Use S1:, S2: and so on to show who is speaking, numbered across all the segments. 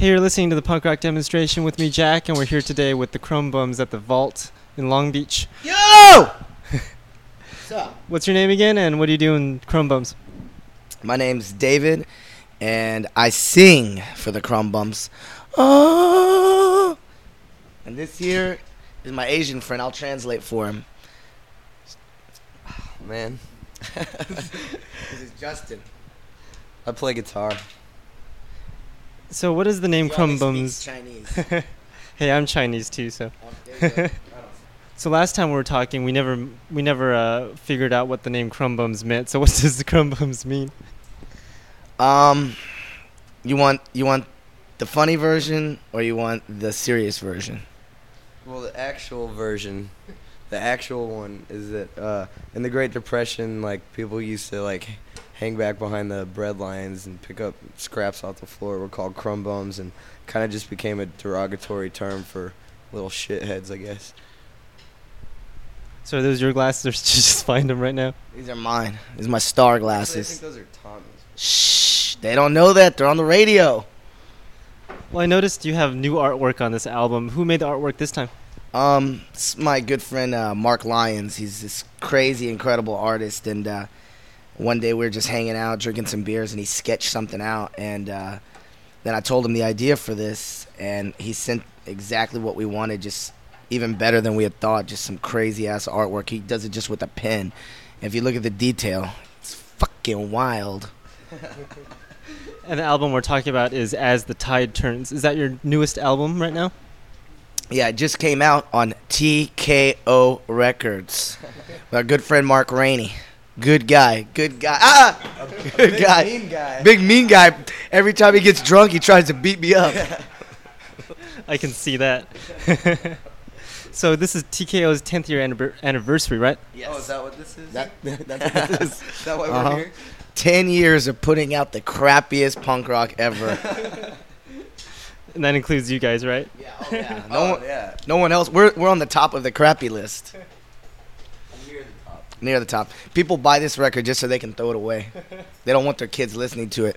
S1: Hey, you're listening to the punk rock demonstration with me, Jack, and we're here today with the Crumb Bums at the Vault in Long Beach.
S2: Yo! What's up?
S1: What's your name again, and what do you do in Crumb Bums?
S2: My name's David, and I sing for the Crumb Bums. Oh! Ah! And this here is my Asian friend. I'll translate for him.
S3: Oh, Man,
S2: This is Justin.
S3: I play guitar.
S1: So, what is the name
S2: He
S1: Crumb
S2: only
S1: Bums?
S2: speaks Chinese.
S1: hey, I'm Chinese too, so.
S2: Oh, there you go.
S1: So last time we were talking, we never we never uh, figured out what the name Crumb Bums meant. So, what does the Crumb Bums mean?
S2: um, you want you want the funny version or you want the serious version?
S3: Well, the actual version, the actual one is that uh, in the Great Depression, like people used to like hang back behind the bread lines and pick up scraps off the floor. Were called crumb bums, and kind of just became a derogatory term for little shitheads, I guess.
S1: So, are those your glasses, or just find them right now?
S2: These are mine. These are my star glasses.
S3: I think those are Tommy's.
S2: Shh! They don't know that. They're on the radio.
S1: Well, I noticed you have new artwork on this album. Who made the artwork this time?
S2: Um, it's my good friend uh, Mark Lyons. He's this crazy, incredible artist, and uh, one day we were just hanging out, drinking some beers, and he sketched something out, and uh, then I told him the idea for this, and he sent exactly what we wanted, just even better than we had thought. Just some crazy ass artwork. He does it just with a pen. If you look at the detail, it's fucking wild.
S1: And the album we're talking about is As the Tide Turns. Is that your newest album right now?
S2: Yeah, it just came out on TKO Records. with our good friend Mark Rainey. Good guy. Good guy. Ah! Good guy.
S3: mean guy.
S2: Big mean guy. Every time he gets drunk, he tries to beat me up.
S1: I can see that. so this is TKO's 10th year anniversary, right? Yes.
S3: Oh, is that what this is?
S2: That, that's what this is.
S3: is that why
S2: Uh-huh.
S3: we're here?
S2: Ten years of putting out the crappiest punk rock ever.
S1: And that includes you guys, right?
S2: yeah, oh yeah. No,
S3: oh,
S2: one,
S3: yeah.
S2: no one else. We're, we're on the top of the crappy list.
S3: Near the top.
S2: Near the top. People buy this record just so they can throw it away. They don't want their kids listening to it.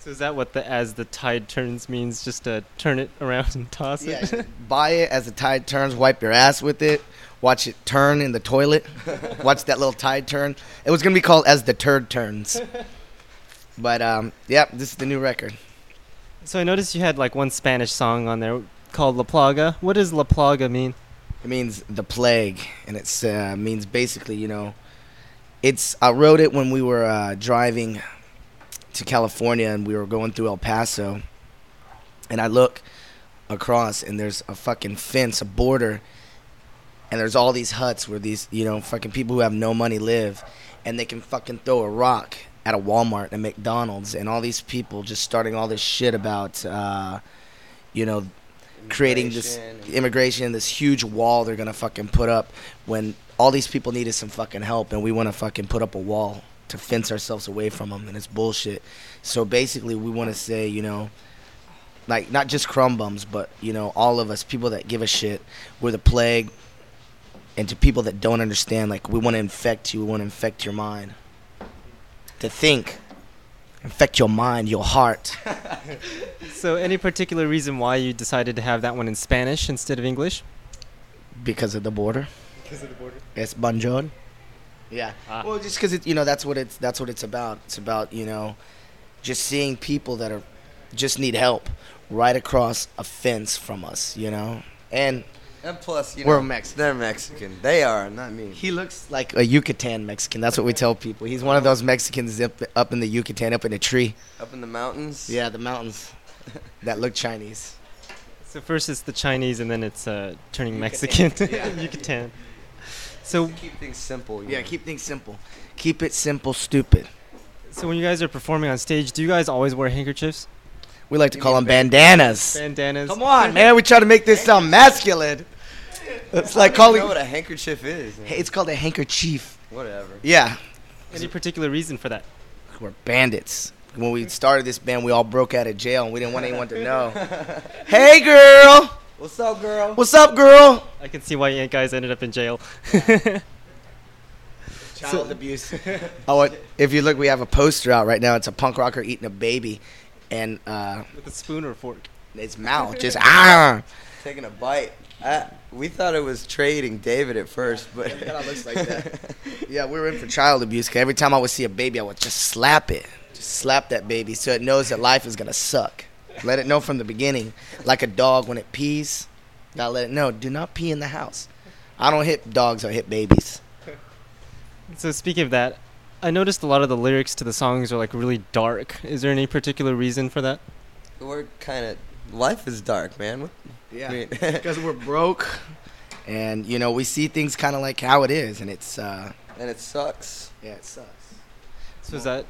S1: So is that what the As the Tide Turns means? Just to turn it around and toss
S2: Yeah,
S1: it?
S2: buy it as the tide turns. Wipe your ass with it. Watch it turn in the toilet. Watch that little tide turn. It was gonna be called as the turd turns. But um, yeah, this is the new record.
S1: so I noticed you had like one Spanish song on there called La Plaga. What does La Plaga mean?
S2: It means the plague, and it uh, means basically, you know, it's. I wrote it when we were uh, driving to California, and we were going through El Paso, and I look across, and there's a fucking fence, a border, and there's all these huts where these, you know, fucking people who have no money live, and they can fucking throw a rock at a Walmart and McDonald's, and all these people just starting all this shit about, uh, you know, creating this
S3: Immigration.
S2: this huge wall they're gonna fucking put up when all these people needed some fucking help, and we want to fucking put up a wall to fence ourselves away from them, and it's bullshit. So basically, we want to say, you know, like not just crumb bums, but you know, all of us, people that give a shit, we're the plague, and to people that don't understand, like we want to infect you, we want to infect your mind, to think, infect your mind, your heart.
S1: So any particular reason why you decided to have that one in Spanish instead of English?
S2: because of the border.
S1: Because of the border.
S2: Es bonjour. Yeah.
S1: Ah.
S2: Well, just because it, you know, that's what it's that's what it's about. It's about you know, just seeing people that are just need help right across a fence from us. You know, and
S3: And plus, you
S2: We're
S3: know,
S2: Mexican.
S3: They're Mexican. They are, not me.
S2: he looks like a Yucatan Mexican. That's what we tell people. He's one of those Mexicans up, up in the Yucatan, up in a tree.
S3: Up in the mountains.
S2: Yeah, the mountains that look Chinese.
S1: So first it's the Chinese, and then it's uh, turning
S2: Yucatan.
S1: Mexican.
S2: Yeah.
S1: Yucatan. So,
S3: Keep things simple.
S2: Yeah,
S3: know.
S2: keep things simple. Keep it simple, stupid.
S1: so when you guys are performing on stage, do you guys always wear handkerchiefs,
S2: We like to
S3: You
S2: call them bandanas.
S1: bandanas?
S2: Come on, man. We try to make this sound masculine. It's like calling.
S3: even know what a handkerchief is. man.
S2: It's called a handkerchief.
S3: Whatever.
S2: Yeah,
S1: Any particular reason for that?
S2: we're bandits. When we started this band, we all broke out of jail, and we didn't want anyone to know. hey, girl.
S3: What's up, girl?
S2: What's up, girl?
S1: I can see why you guys ended up in jail.
S2: Child abuse. oh, if you look, we have a poster out right now. It's a punk rocker eating a baby, and uh,
S1: With a spoon or a fork?
S2: its mouth, just ah.
S3: Taking a bite. I, we thought it was trading David at first, but
S2: It kinda looks like that. Yeah, we were in for child abuse. Cause every time I would see a baby, I would just slap it, just slap that baby, so it knows that life is gonna suck. Let it know from the beginning, like a dog when it pees. Gotta let it know. Do not pee in the house. I don't hit dogs. I hit babies.
S1: So speaking of that, I noticed a lot of the lyrics to the songs are like really dark. Is there any particular reason for that?
S3: we're kind of life is dark, man.
S2: Yeah, because we're broke, and you know we see things kind of like how it is, and it's uh,
S3: and it sucks.
S2: yeah, it sucks.
S1: So is that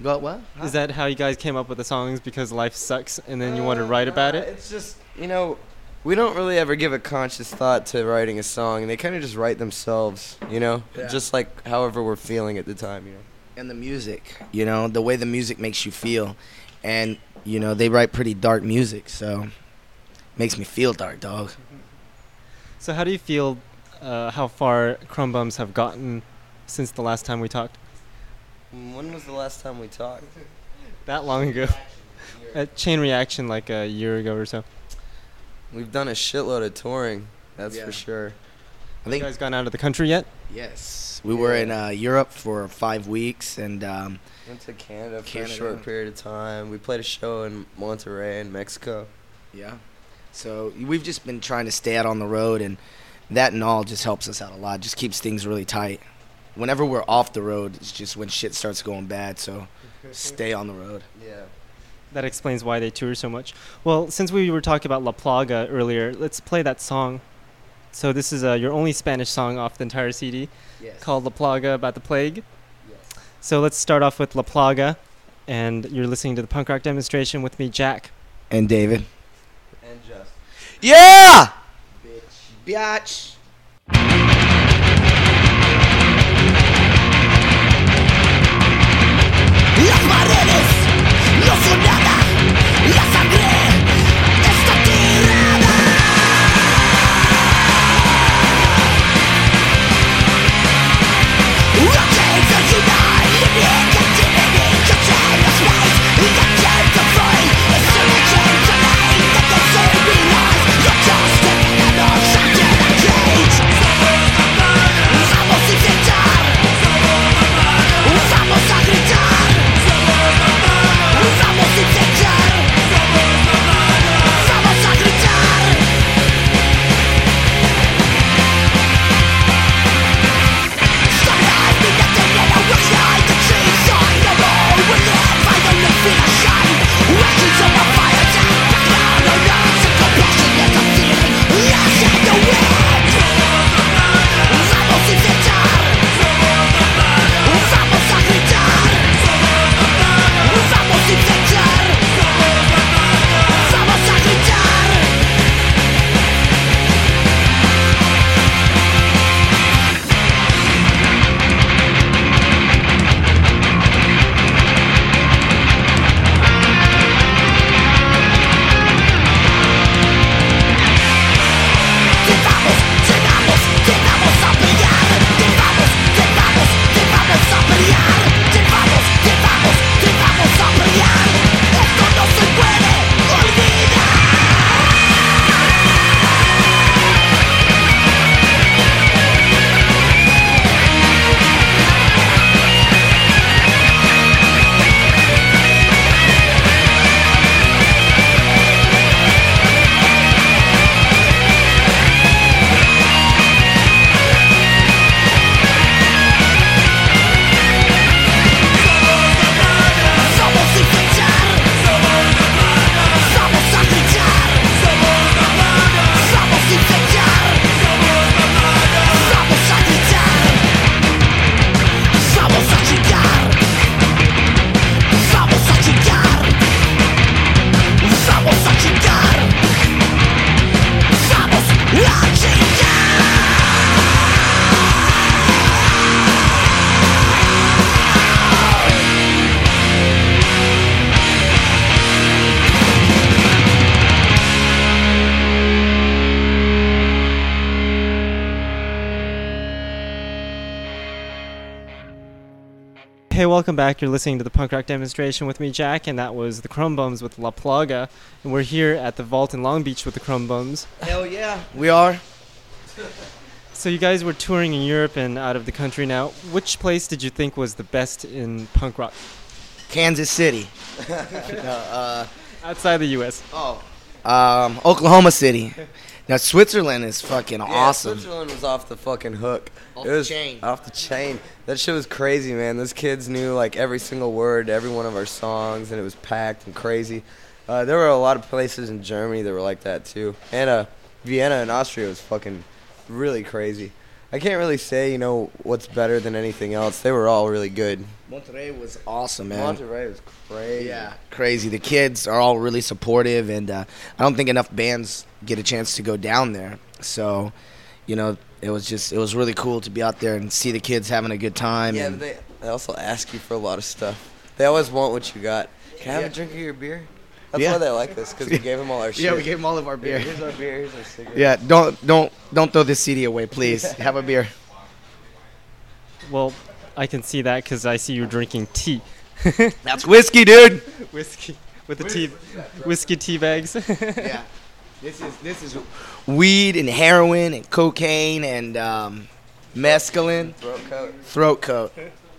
S2: But what?
S1: is that how you guys came up with the songs because life sucks and then you want to
S3: Uh,
S1: write about it?
S3: It's just you know, we don't really ever give a conscious thought to writing a song, and they kind of just write themselves. You know,
S2: Yeah.
S3: just like however we're feeling at the time. You know.
S2: and the music, you know, the way the music makes you feel. And, you know, they write pretty dark music, so makes me feel dark, dog.
S1: So how do you feel uh, how far Crumb Bums have gotten since the last time we talked?
S3: Mm, When was the last time we talked?
S1: That long ago. At Chain Reaction like a year ago or so.
S3: We've done a shitload of touring. That's
S2: Yeah.
S3: for sure.
S2: I think You
S1: guys gone out of the country yet?
S2: yes, we were in uh, Europe for five weeks, and um,
S3: Went to Canada for
S2: Canada.
S3: a short period of time. We played a show in Monterrey in Mexico.
S2: yeah, so we've just been trying to stay out on the road, and that and all just helps us out a lot. Just keeps things really tight. Whenever we're off the road, it's just when shit starts going bad. So stay on the road.
S3: Yeah.
S1: That explains why they tour so much. Well, since we were talking about La Plaga earlier, let's play that song. So this is uh, your only Spanish song off the entire CD
S2: Yes.
S1: called La Plaga about the plague.
S3: Yes.
S1: So let's start off with La Plaga, and you're listening to the punk rock demonstration with me, Jack.
S2: and David.
S3: And just.
S2: Yeah,
S3: Bitch.
S2: biatch.
S1: Welcome back. You're listening to the punk rock demonstration with me, Jack, and that was the Crumb Bums with La Plaga. And we're here at the Vault in Long Beach with the Crumb Bums.
S2: Hell yeah. We are.
S1: So you guys were touring in Europe and out of the country now. Which place did you think was the best in punk rock
S2: Kansas City. No, uh,
S1: outside the U.S.?
S2: oh. Um, Oklahoma City. Now Switzerland is fucking
S3: Yeah,
S2: awesome.
S3: Switzerland was off the fucking hook.
S2: Off
S3: it
S2: the chain.
S3: Off the chain. That shit was crazy, man. Those kids knew like every single word, every one of our songs, and it was packed and crazy. Uh, there were a lot of places in Germany that were like that too, and uh, Vienna and Austria was fucking really crazy. I can't really say, you know, what's better than anything else. They were all really good.
S2: Monterrey was awesome, man.
S3: Monterrey was crazy.
S2: Yeah, crazy. The kids are all really supportive, and uh, I don't think enough bands get a chance to go down there. So, you know, it was just it was really cool to be out there and see the kids having a good time.
S3: Yeah,
S2: and
S3: they, they also ask you for a lot of stuff. They always want what you got. Can I have
S2: Yeah.
S3: a drink of your beer? That's
S2: Yeah.
S3: why they like this because we gave them all our shit.
S2: yeah, we gave them all of our
S3: Here-
S2: beer.
S3: Here's our beer. Here's our cigarette.
S2: Yeah, don't don't don't throw this CD away, please. Have a beer.
S1: Well, I can see that because I see you drinking tea.
S2: That's whiskey, dude.
S1: Whiskey with the tea, whiskey tea bags.
S2: yeah, this is this is weed and heroin and cocaine and um, mescaline.
S3: Throat coat.
S2: throat coat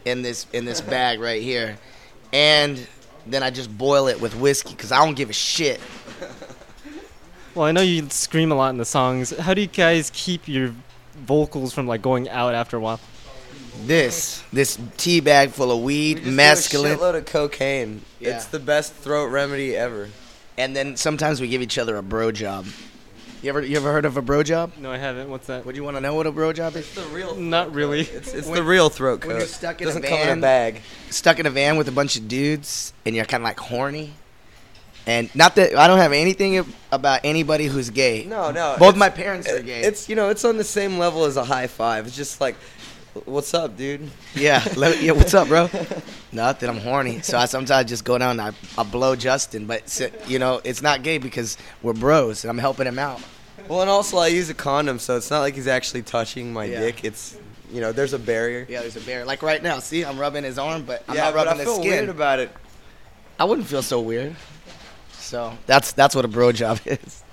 S2: in this in this bag right here, and then I just boil it with whiskey because I don't give a shit.
S1: well, I know you scream a lot in the songs. How do you guys keep your vocals from like going out after a while?
S2: This this tea bag full of weed,
S3: We just
S2: mescaline,
S3: do a shitload of cocaine.
S2: Yeah.
S3: It's the best throat remedy ever.
S2: And then sometimes we give each other a bro job. You ever you ever heard of a bro job?
S1: No, I haven't. What's that?
S2: Would you want to know what a bro job is?
S3: It's the real.
S1: Not really.
S3: It's, it's
S2: When-
S3: the real throat coat.
S2: when you're stuck in a
S3: Doesn't come in
S2: van-
S3: a bag.
S2: Stuck in a van with a bunch of dudes, and you're kind of like horny. And not that I don't have anything about anybody who's gay.
S3: No, no.
S2: Both my parents are gay.
S3: It's you know it's on the same level as a high five. It's just like, what's up, dude?
S2: Yeah, let, yeah. What's up, bro? Nothing. I'm horny, so I sometimes just go down and I, I blow Justin, but you know it's not gay because we're bros and I'm helping him out.
S3: Well, and also I use a condom, so it's not like he's actually touching my
S2: Yeah.
S3: dick. It's you know there's a barrier.
S2: Yeah, there's a barrier. Like right now, see, I'm rubbing his arm, but I'm
S3: yeah,
S2: not
S3: but
S2: rubbing
S3: I
S2: the
S3: feel
S2: skin.
S3: weird about it.
S2: I wouldn't feel so weird. So that's that's what a bro job is.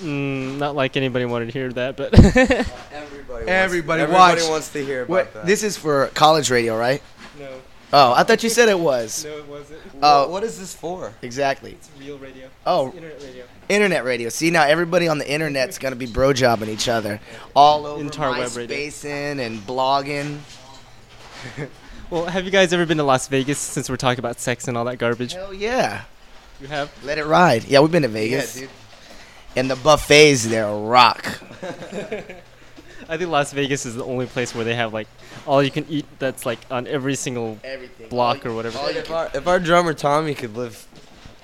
S1: Mm, not like anybody wanted to hear that, but
S3: Everybody. Wants,
S2: Everybody
S3: everybody
S2: watch.
S3: wants to hear about
S2: What?
S3: that.
S2: This is for college radio, right?
S1: no,
S2: Oh, I thought you said it was.
S1: no, it wasn't.
S2: Oh.
S3: Wha- what is this for?
S2: Exactly.
S1: It's real radio.
S2: Oh.
S1: It's internet radio.
S2: Internet radio. See now, everybody on the internet's gonna be bro jobbing each other, all over
S1: Entire web radio.
S2: MySpacing and blogging.
S1: Well, have you guys ever been to Las Vegas? Since we're talking about sex and all that garbage,
S2: Hell yeah.
S1: you have.
S2: Let it ride. Yeah, we've been to Vegas.
S3: Yeah, dude.
S2: And the buffets there rock.
S1: I think Las Vegas is the only place where they have like all you can eat. That's like on every single
S2: Everything.
S1: block or whatever.
S2: you
S3: if, our, if our drummer Tommy could live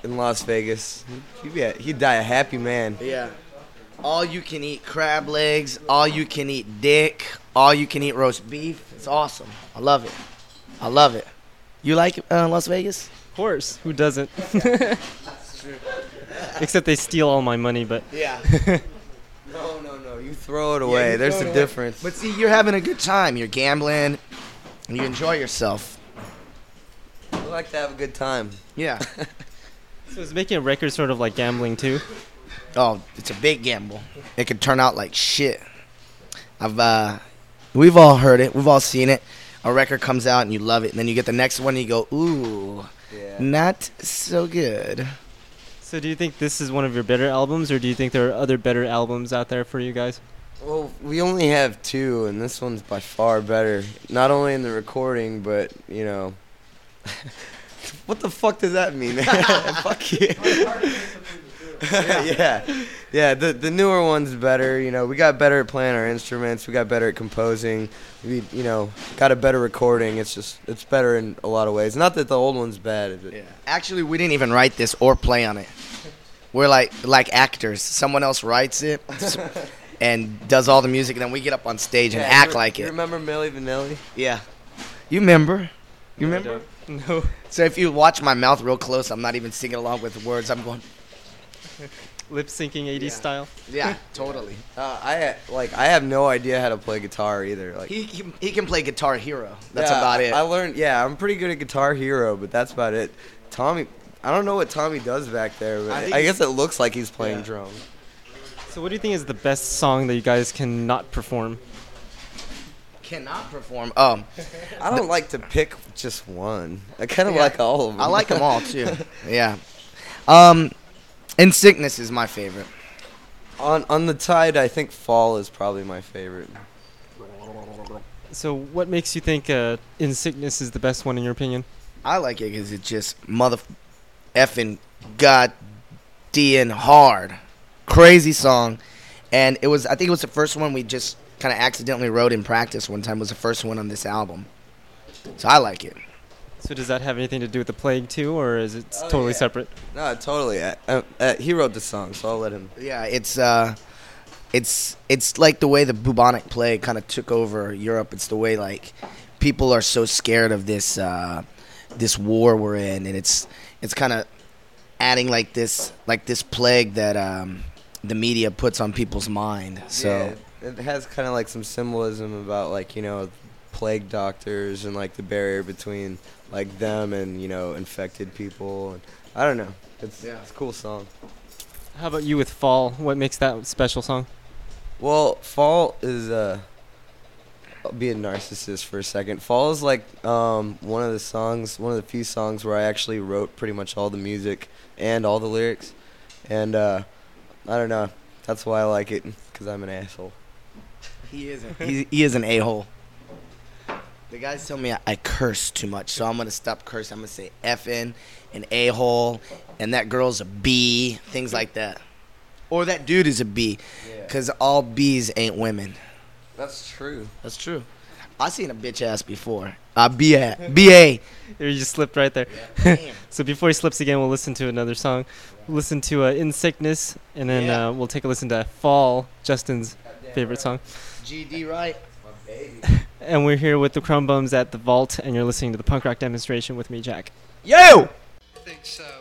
S3: in Las Vegas, he'd be a, he'd die a happy man.
S2: Yeah. All you can eat crab legs. All you can eat dick. All you can eat roast beef. It's awesome. I love it. I love it. You like uh, Las Vegas?
S1: Of course, who doesn't? Except they steal all my money, but
S2: Yeah.
S3: No, no, no. You throw it away.
S2: you
S3: There's a difference.
S2: But see, you're having a good time. You're gambling. And you enjoy yourself.
S3: we like to have a good time.
S2: Yeah.
S1: so is making a record sort of like gambling too?
S2: Oh, it's a big gamble. It could turn out like shit. I've uh we've all heard it. We've all seen it. A record comes out and you love it, and then you get the next one and you go, "Ooh,
S3: Yeah.
S2: not so good."
S1: So do you think this is one of your better albums, or do you think there are other better albums out there for you guys?
S3: Well, we only have two, and this one's by far better. Not only in the recording, but you know. what the fuck does that mean? fuck you. yeah, yeah. The the newer one's better. You know, we got better at playing our instruments. We got better at composing. We, you know, got a better recording. It's just it's better in a lot of ways. Not that the old one's bad. But
S2: Yeah. Actually, we didn't even write this or play on it. We're like like actors. Someone else writes it and does all the music, and then we get up on stage and act
S3: you re-
S2: like
S3: you
S2: it.
S3: Remember Milli Vanilli?
S2: Yeah. You remember? You
S1: No,
S2: remember?
S1: No.
S2: So if you watch my mouth real close, I'm not even singing along with the words. I'm going.
S1: Lip syncing 80s
S2: Yeah.
S1: style.
S2: Yeah, totally.
S3: Uh, I like I have no idea how to play guitar either. Like
S2: He, he he can play Guitar Hero. That's
S3: Yeah,
S2: about it.
S3: I learned. Yeah, I'm pretty good at Guitar Hero, but that's about it. Tommy, I don't know what Tommy does back there, but
S2: I
S3: I, guess it looks like he's playing
S2: Yeah.
S3: drums.
S1: So, what do you think is the best song that you guys cannot perform?
S2: Cannot perform. Um,
S3: I don't like to pick just one. I kind of
S2: Yeah.
S3: like all of them.
S2: I like them all too. Yeah. Um, In Sickness is my favorite.
S3: on on the tide, I think Fall is probably my favorite.
S1: So, what makes you think uh, In Sickness is the best one in your opinion?
S2: I like it because it's just mother effing god hard, crazy song, and it was. I think it was the first one we just kind of accidentally wrote in practice one time. Was the first one on this album, so I like it.
S1: So, does that have anything to do with the plague too, or is it
S3: Oh,
S1: totally
S3: yeah.
S1: separate?
S3: No, totally. Uh, uh, uh, he wrote the song, so I'll let him.
S2: Yeah, it's uh, it's it's like the way the bubonic plague kind of took over Europe. It's the way like people are so scared of this uh, this war we're in, and it's it's kind of adding like this like this plague that um, the media puts on people's mind. So
S3: Yeah, it has kind of like some symbolism about like you know plague doctors and like the barrier between like them and you know infected people. And I don't know. It's
S2: Yeah.
S3: it's a cool song.
S1: How about you with Fall? What makes that special song?
S3: Well, Fall is uh I'll be a narcissist for a second. Fall is like um one of the songs, one of the few songs where I actually wrote pretty much all the music and all the lyrics. And uh I don't know. That's why I like it cuz I'm an asshole.
S2: he is a, he, he is an a hole. The guys tell me I, I curse too much, so I'm gonna stop cursing. I'm gonna say effing and a hole, and that girl's a b, things like that, or that dude is a b,
S3: Yeah.
S2: cause all b's ain't women.
S3: That's true.
S2: That's true. I seen a bitch ass before. Uh, B A B A.
S1: There, you just slipped right there.
S2: Damn.
S1: So before he slips again, we'll listen to another song. We'll listen to uh, In Sickness, and then
S2: Yeah.
S1: uh, we'll take a listen to Fall, Justin's favorite song.
S2: GD right.
S1: And we're here with the Crumb Bums at the Vault, and you're listening to the punk rock demonstration with me, Jack.
S2: Yo.
S4: I think so.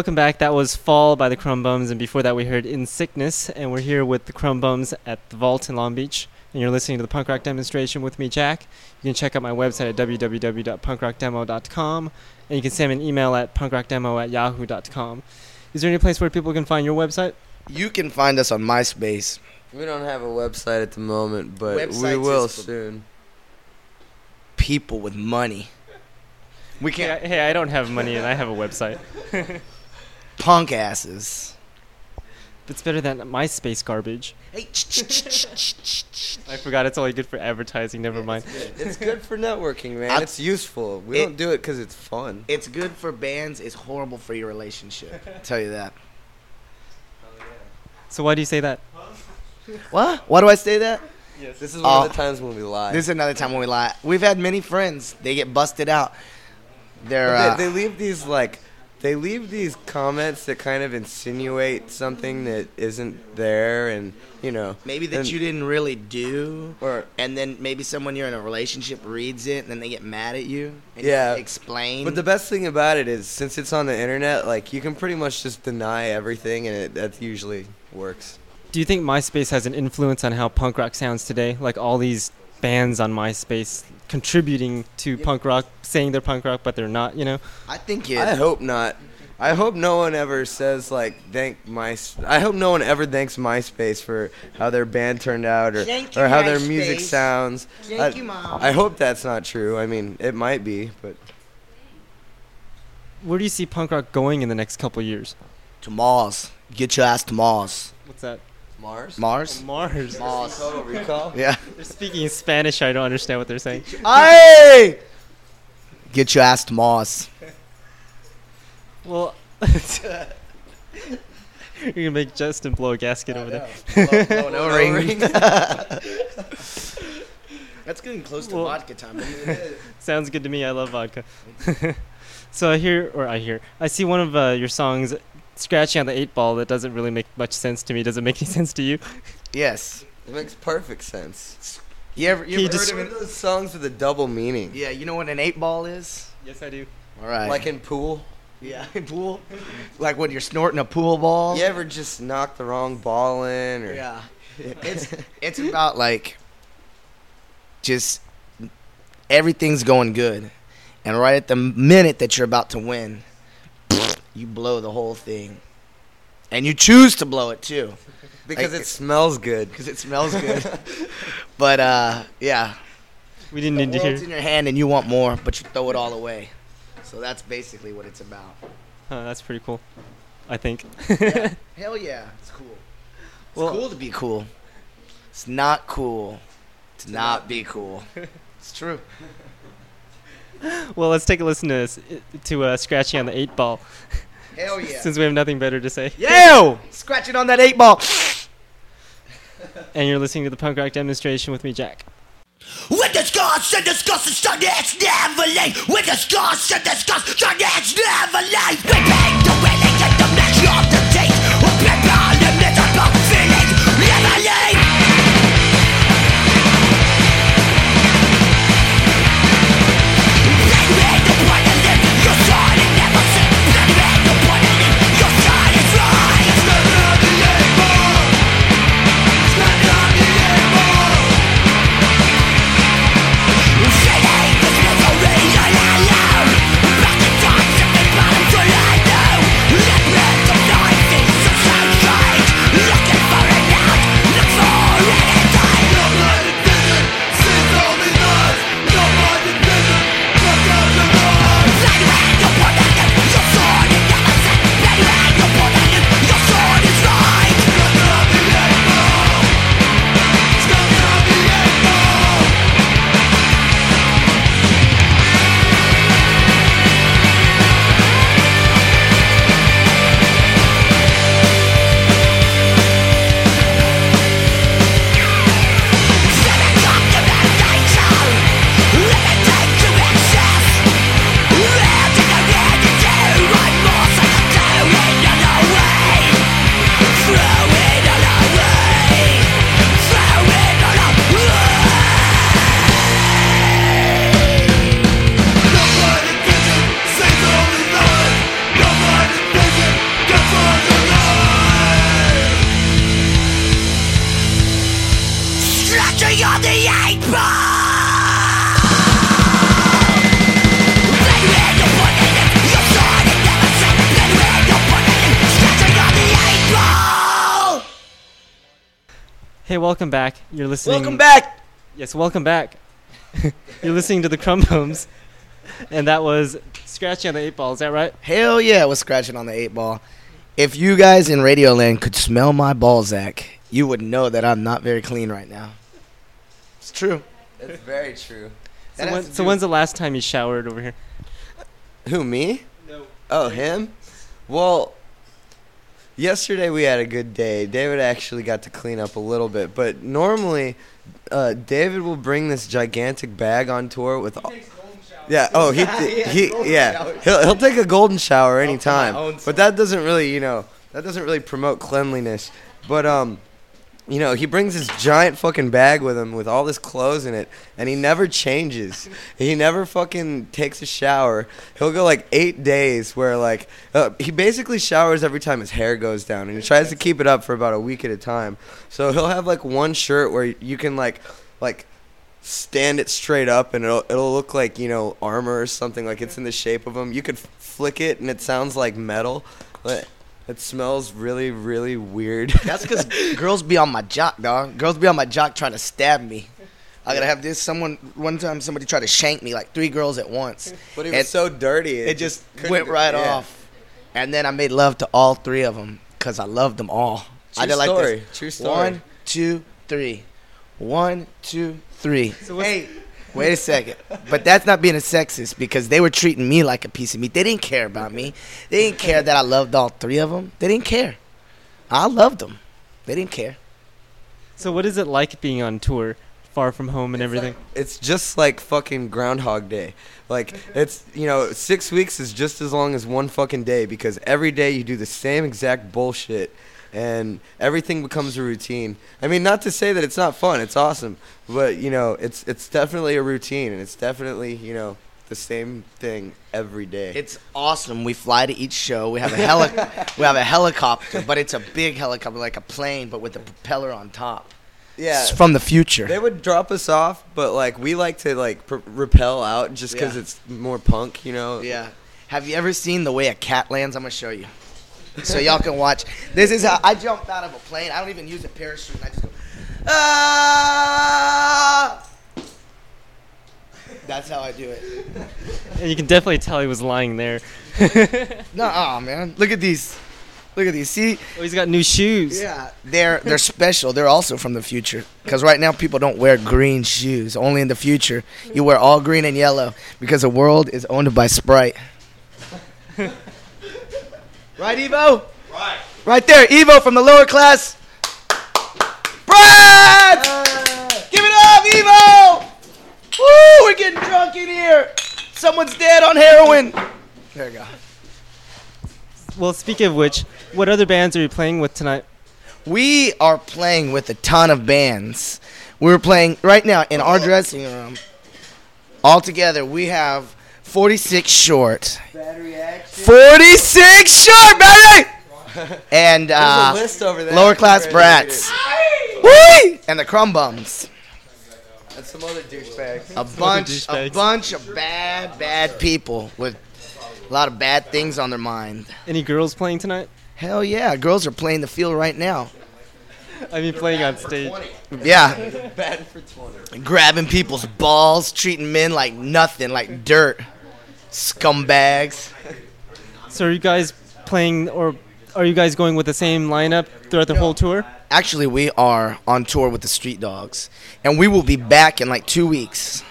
S1: Welcome back. That was Fall by the Crumb Bums, and before that, we heard In Sickness, and we're here with the Crumb Bums at the Vault in Long Beach. And you're listening to the punk rock demonstration with me, Jack. You can check out my website at www.punkrockdemo.com, and you can send me an email at punkrockdemo at yahoo.com. Is there any place where people can find your website?
S2: You can find us on MySpace.
S3: We don't have a website at the moment, but we will soon.
S2: People with money. We
S1: Hey, I,
S2: can't
S1: hey, I don't have money, and I have a website.
S2: punk asses.
S1: It's better than MySpace garbage.
S2: Hey,
S1: I forgot it's only good for advertising. Never mind.
S3: It's good for networking, man.
S2: I-
S3: it's useful. We
S2: it-
S3: don't do it because it's fun.
S2: it's good for bands. It's horrible for your relationship. I'll tell you that.
S1: So why do you say that?
S2: What? Why do I say that?
S3: This is one
S2: Oh.
S3: of the times when we lie.
S2: This is another time when we lie. We've had many friends. They get busted out. They're uh,
S3: they, they leave these like they leave these comments that kind of insinuate something that isn't there, and you know
S2: maybe that
S3: and-
S2: you didn't really do,
S3: or
S2: and then maybe someone you're in a relationship reads it, and then they get mad at you. And
S3: Yeah.
S2: You explain.
S3: But the best thing about it is, since it's on the internet, like you can pretty much just deny everything, and it, that usually works.
S1: Do you think MySpace has an influence on how punk rock sounds today? Like all these bands on MySpace contributing to punk rock, saying they're punk rock, but they're not, you know?
S2: I think it.
S3: I hope not. I hope no one ever says like thank my. I hope no one ever thanks MySpace for how their band turned out or
S2: Thank
S3: or how their music
S2: MySpace.
S3: sounds.
S2: Thank
S3: I,
S2: you, Mom.
S3: I hope that's not true. I mean, it might be, but
S1: Where do you see punk rock going in the next couple years?
S2: to Mars. Get your ass to Mars.
S1: What's that?
S3: Mars.
S2: Mars.
S1: Mars.
S2: Mars.
S3: Total Recall.
S2: Yeah.
S1: They're speaking Spanish. I don't understand what they're saying.
S2: Hey! Get your ass to Mars.
S1: Well, you're gonna make Justin blow a gasket over there.
S2: no, no
S3: No
S2: ring.
S3: ring.
S2: That's getting close to
S1: Well-
S2: vodka time.
S1: Sounds good to me. I love vodka. so I hear, or I hear, I see one of uh, your songs scratching on the eight ball that doesn't really make much sense to me. Does it make any sense to you?
S2: yes.
S3: It makes perfect sense.
S2: You ever, you
S1: Can you
S2: ever
S1: just-
S2: heard
S3: One
S2: of
S3: of those songs with a double meaning,
S2: Yeah, you know what an eight ball is?
S1: Yes, I do.
S2: All right.
S3: like in pool.
S2: yeah, in pool. like when you're snorting a pool ball.
S3: You ever just knock the wrong ball in, or
S2: Yeah. It's it's about like just everything's going good, and right at the minute that you're about to win, you blow the whole thing, and you choose to blow it too
S3: because
S2: Like-
S3: it smells good.
S2: because it smells good. but uh, yeah,
S1: We didn't
S2: the
S1: need to
S2: world's
S1: hear.
S2: in your hand and you want more, but you throw it all away. So that's basically what it's about.
S1: Huh, that's pretty cool. I think.
S2: Hell yeah, it's cool. It's
S1: Well-
S2: cool to be cool. It's not cool to not be cool. It's true.
S1: well, let's take a listen to to uh, scratching on the eight ball,
S2: Hell yeah.
S1: since we have nothing better to say.
S2: Yeah, Scratch it on that eight ball.
S1: And you're listening to the punk rock demonstration with me, Jack.
S5: With the scars and the scars and start it's never late With the scars and the scars start it's never late We paint the willing and the measure of the date We prepare the miserable feelings never late
S1: welcome back. You're listening.
S2: Welcome back.
S1: Yes, welcome back. You're listening to the Crumb Bums, and that was scratching on the eight ball. Is that right?
S2: Hell yeah, I was scratching on the eight ball. If you guys in Radioland could smell my Balzac, you would know that I'm not very clean right now. It's true.
S3: It's very true.
S1: So, when, so when's the last time you showered over here?
S3: Who me?
S1: No.
S3: Oh, him? Well, yesterday we had a good day. David actually got to clean up a little bit, but normally uh, David will bring this gigantic bag on tour with. all- yeah. Oh, he he yeah. He'll he'll take a golden shower anytime, but that doesn't really you know that doesn't really promote cleanliness. But um, you know he brings this giant fucking bag with him with all this clothes in it, and he never changes. He never fucking takes a shower. He'll go like eight days where like uh, he basically showers every time his hair goes down, and he tries to keep it up for about a week at a time. So he'll have like one shirt where you can like like stand it straight up and it'll it'll look like you know armor or something like it's in the shape of him. You could flick it and it sounds like metal. But it smells really really weird.
S2: That's because girls be on my jock, dog. Girls be on my jock trying to stab me. I gotta have this. Someone one time somebody tried to shank me like three girls at once.
S3: but it
S2: And
S3: was so dirty.
S2: it just went right
S3: yeah.
S2: off. And then I made love to all three of them because I loved them all. I
S3: True
S2: did like
S3: story.
S2: this.
S3: True story.
S2: One, two, three. One, two, three.
S1: So
S2: hey, wait a second. But that's not being a sexist because they were treating me like a piece of meat. They didn't care about me. They didn't care that I loved all three of them. They didn't care. I loved them. They didn't care.
S1: So what is it like being on tour, far from home and everything?
S3: It's just like fucking Groundhog Day. Like it's you know six weeks is just as long as one fucking day because every day you do the same exact bullshit, and everything becomes a routine. I mean, not to say that it's not fun. It's awesome, but you know, it's it's definitely a routine, and it's definitely you know the same thing every day.
S2: It's awesome. We fly to each show. We have a heli- we have a helicopter, but it's a big helicopter, like a plane, but with a propeller on top.
S3: yeah.
S2: It's from the future.
S3: They would drop us off, but like we like to like pr- repel out just because
S2: Yeah.
S3: it's more punk, you know.
S2: Yeah. Have you ever seen the way a cat lands? I'm gonna show you, so y'all can watch. This is how I jump out of a plane. I don't even use a parachute. I just go. Ah! That's how I do it.
S1: And you can definitely tell he was lying there.
S2: No, oh man, look at these. Look at these. See,
S1: Oh, he's got new shoes.
S2: yeah, they're they're special. They're also from the future. Because right now people don't wear green shoes. Only in the future you wear all green and yellow because the world is owned by Sprite. right, Evo? Right. Right there, Evo from the lower class. Brad! Give it up, Evo! Woo! We're getting drunk in here. Someone's dead on heroin. There you go.
S1: Well, speaking of which, what other bands are you playing with tonight?
S2: We are playing with a ton of bands. We're playing right now in our oh. dressing room. All together, we have 46 short. 46 short, baby! And uh,
S3: a list over there.
S2: lower class brats. Whee! And the crumb bums.
S3: And some other douchebags.
S2: A bunch, a bunch of bad, bad people with a lot of bad things on their mind.
S1: Any girls playing tonight?
S2: Hell yeah, girls are playing the field right now.
S1: I mean, playing on stage.
S2: Yeah,
S3: Bad for 20.
S2: grabbing people's balls, treating men like nothing, like dirt. Scumbags.
S1: So are you guys playing, or are you guys going with the same lineup throughout the whole tour?
S2: Actually, we are on tour with the Street Dogs, and we will be back in like two weeks.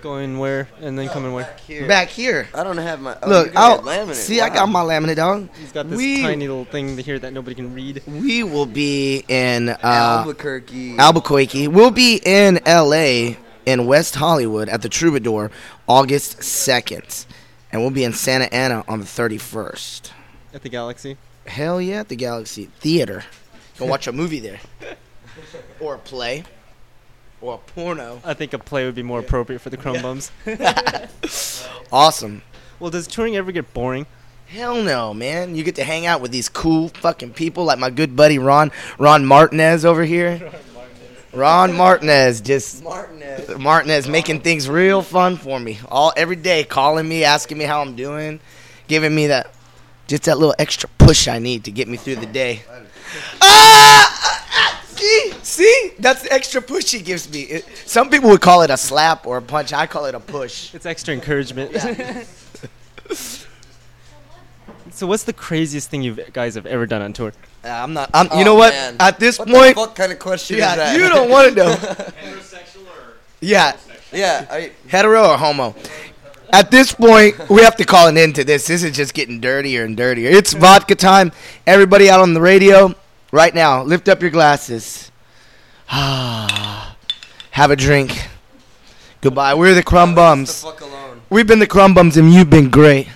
S1: Going where and then coming where?
S3: Here.
S2: Back here.
S3: I don't have my. Oh,
S2: Look,
S3: you got
S2: I'll,
S3: laminate.
S2: see, I got my laminate dog.
S1: He's got this
S2: We-
S1: tiny little thing here that nobody can read.
S2: We will be in uh,
S3: Albuquerque.
S2: Albuquerque. We'll be in LA in West Hollywood at the Troubadour August 2nd. And we'll be in Santa Ana on the 31st.
S1: At the Galaxy.
S2: Hell yeah, at the Galaxy Theater. You can watch a movie there. or a play. Or a porno.
S1: I think a play would be more appropriate for the Crumb Bums.
S2: Awesome.
S1: Well, does touring ever get boring?
S2: Hell no, man. You get to hang out with these cool fucking people like my good buddy Ron Ron Martinez over here. Ron Martinez just
S3: Martinez.
S2: Martinez making things real fun for me. All every day calling me, asking me how I'm doing, giving me that just that little extra push I need to get me through the day. Ah! ah, ah, see? See, that's the extra push he gives me. It, some people would call it a slap or a punch. I call it a push.
S5: It's extra encouragement. so, what's the craziest thing you guys have ever done on tour?
S2: Uh, I'm not. I'm, you
S3: Oh,
S2: know what?
S3: man.
S2: At this
S3: What
S2: point,
S3: the fuck kind of question is that?
S2: you don't want to know. Heterosexual or? Yeah,
S3: yeah, I,
S2: hetero or homo. At this point, we have to call an end to this. This is just getting dirtier and dirtier. It's vodka time. Everybody out on the radio, right now, lift up your glasses. Ah, have a drink. Goodbye. We're the Crumb
S3: the
S2: Bums.
S3: fuck alone.
S2: We've been the Crumb Bums, and you've been great.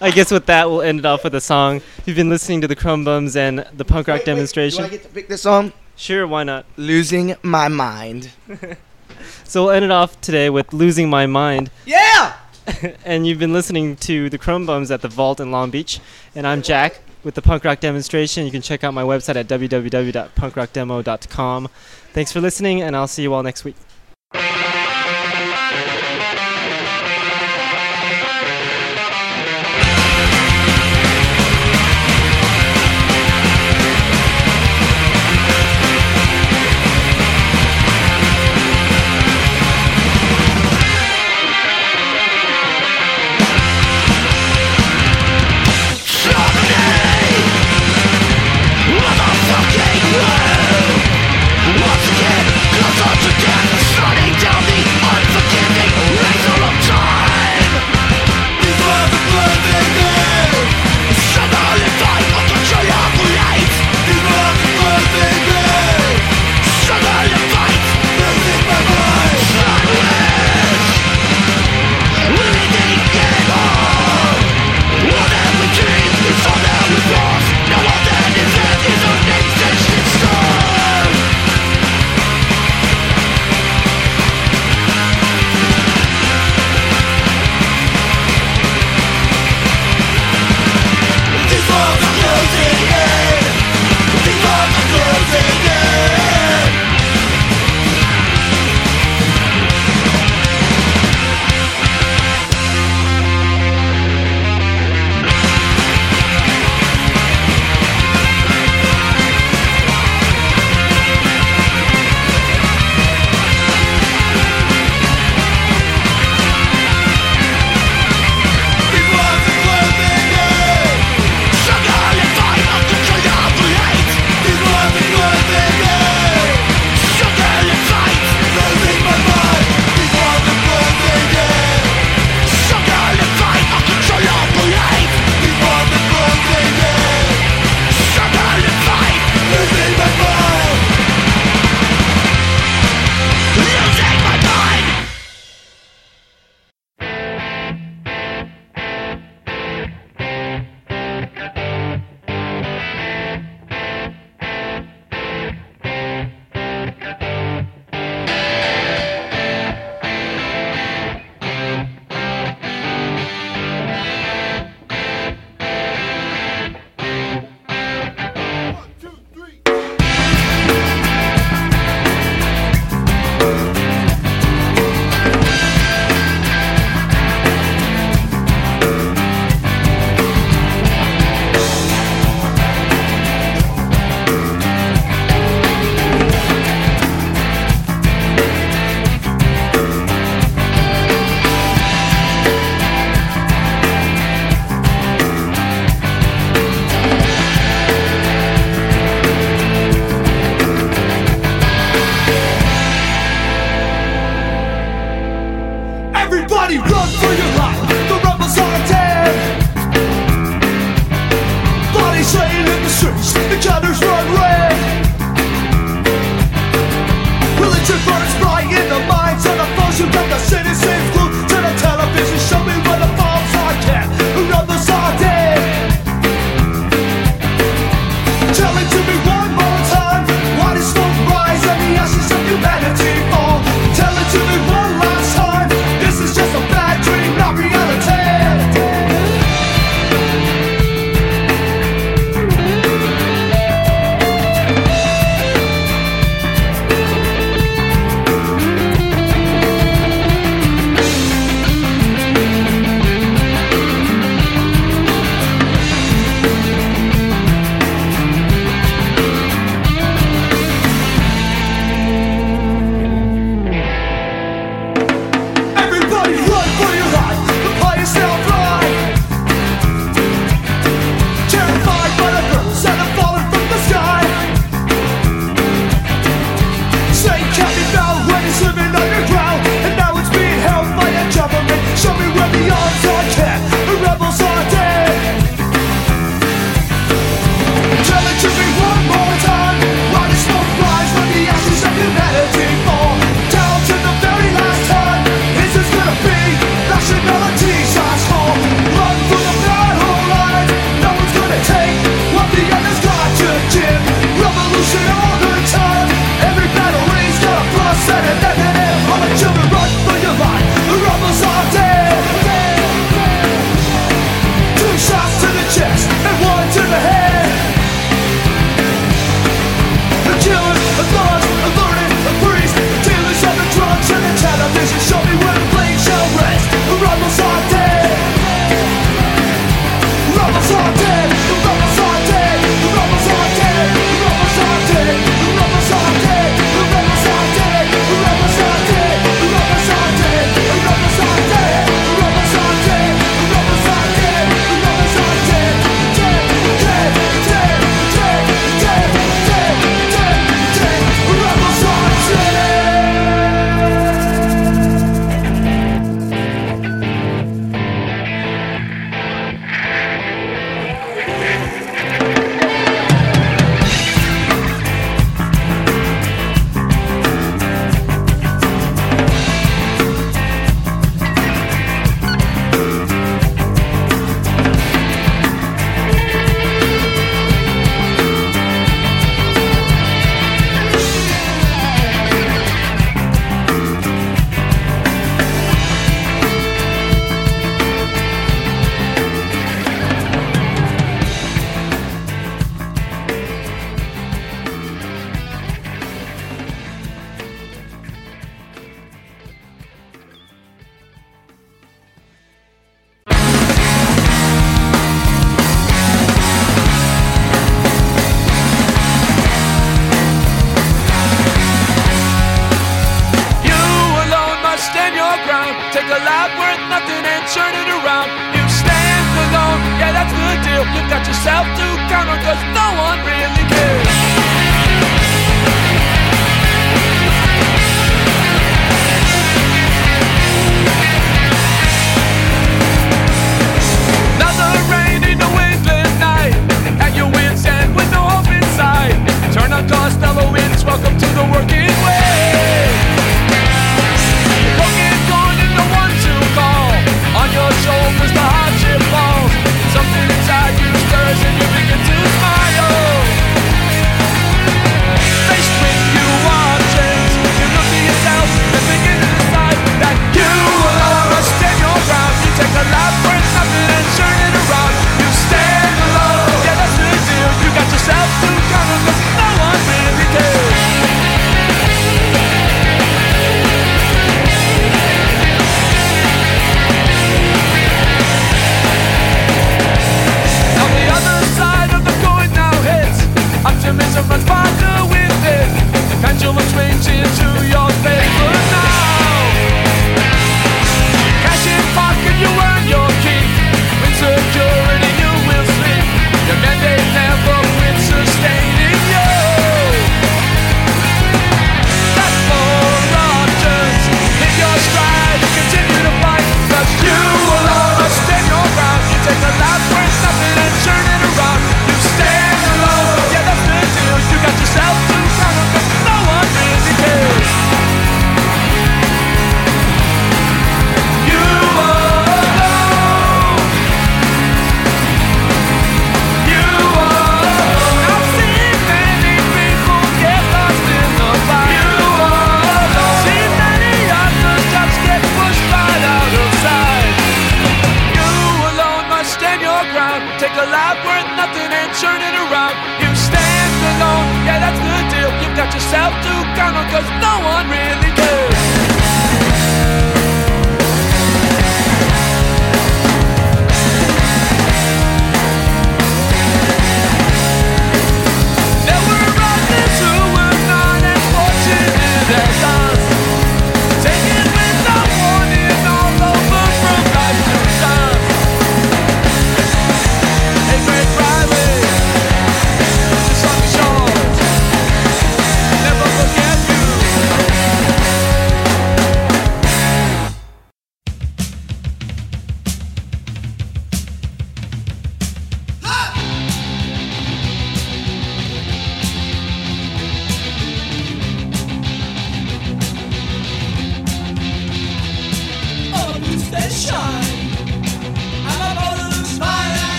S5: I guess with that, we'll end it off with a song. You've been listening to the Crumb Bums and the punk rock demonstration.
S2: Do I get to pick this song?
S5: Sure, why not?
S2: Losing my mind.
S5: So, we'll end it off today with Losing My Mind.
S2: Yeah.
S5: and you've been listening to the Crumb Bums at the Vault in Long Beach. And I'm Jack with the punk rock demonstration. You can check out my website at www.punkrockdemo.com. Thanks for listening, and I'll see you all next week.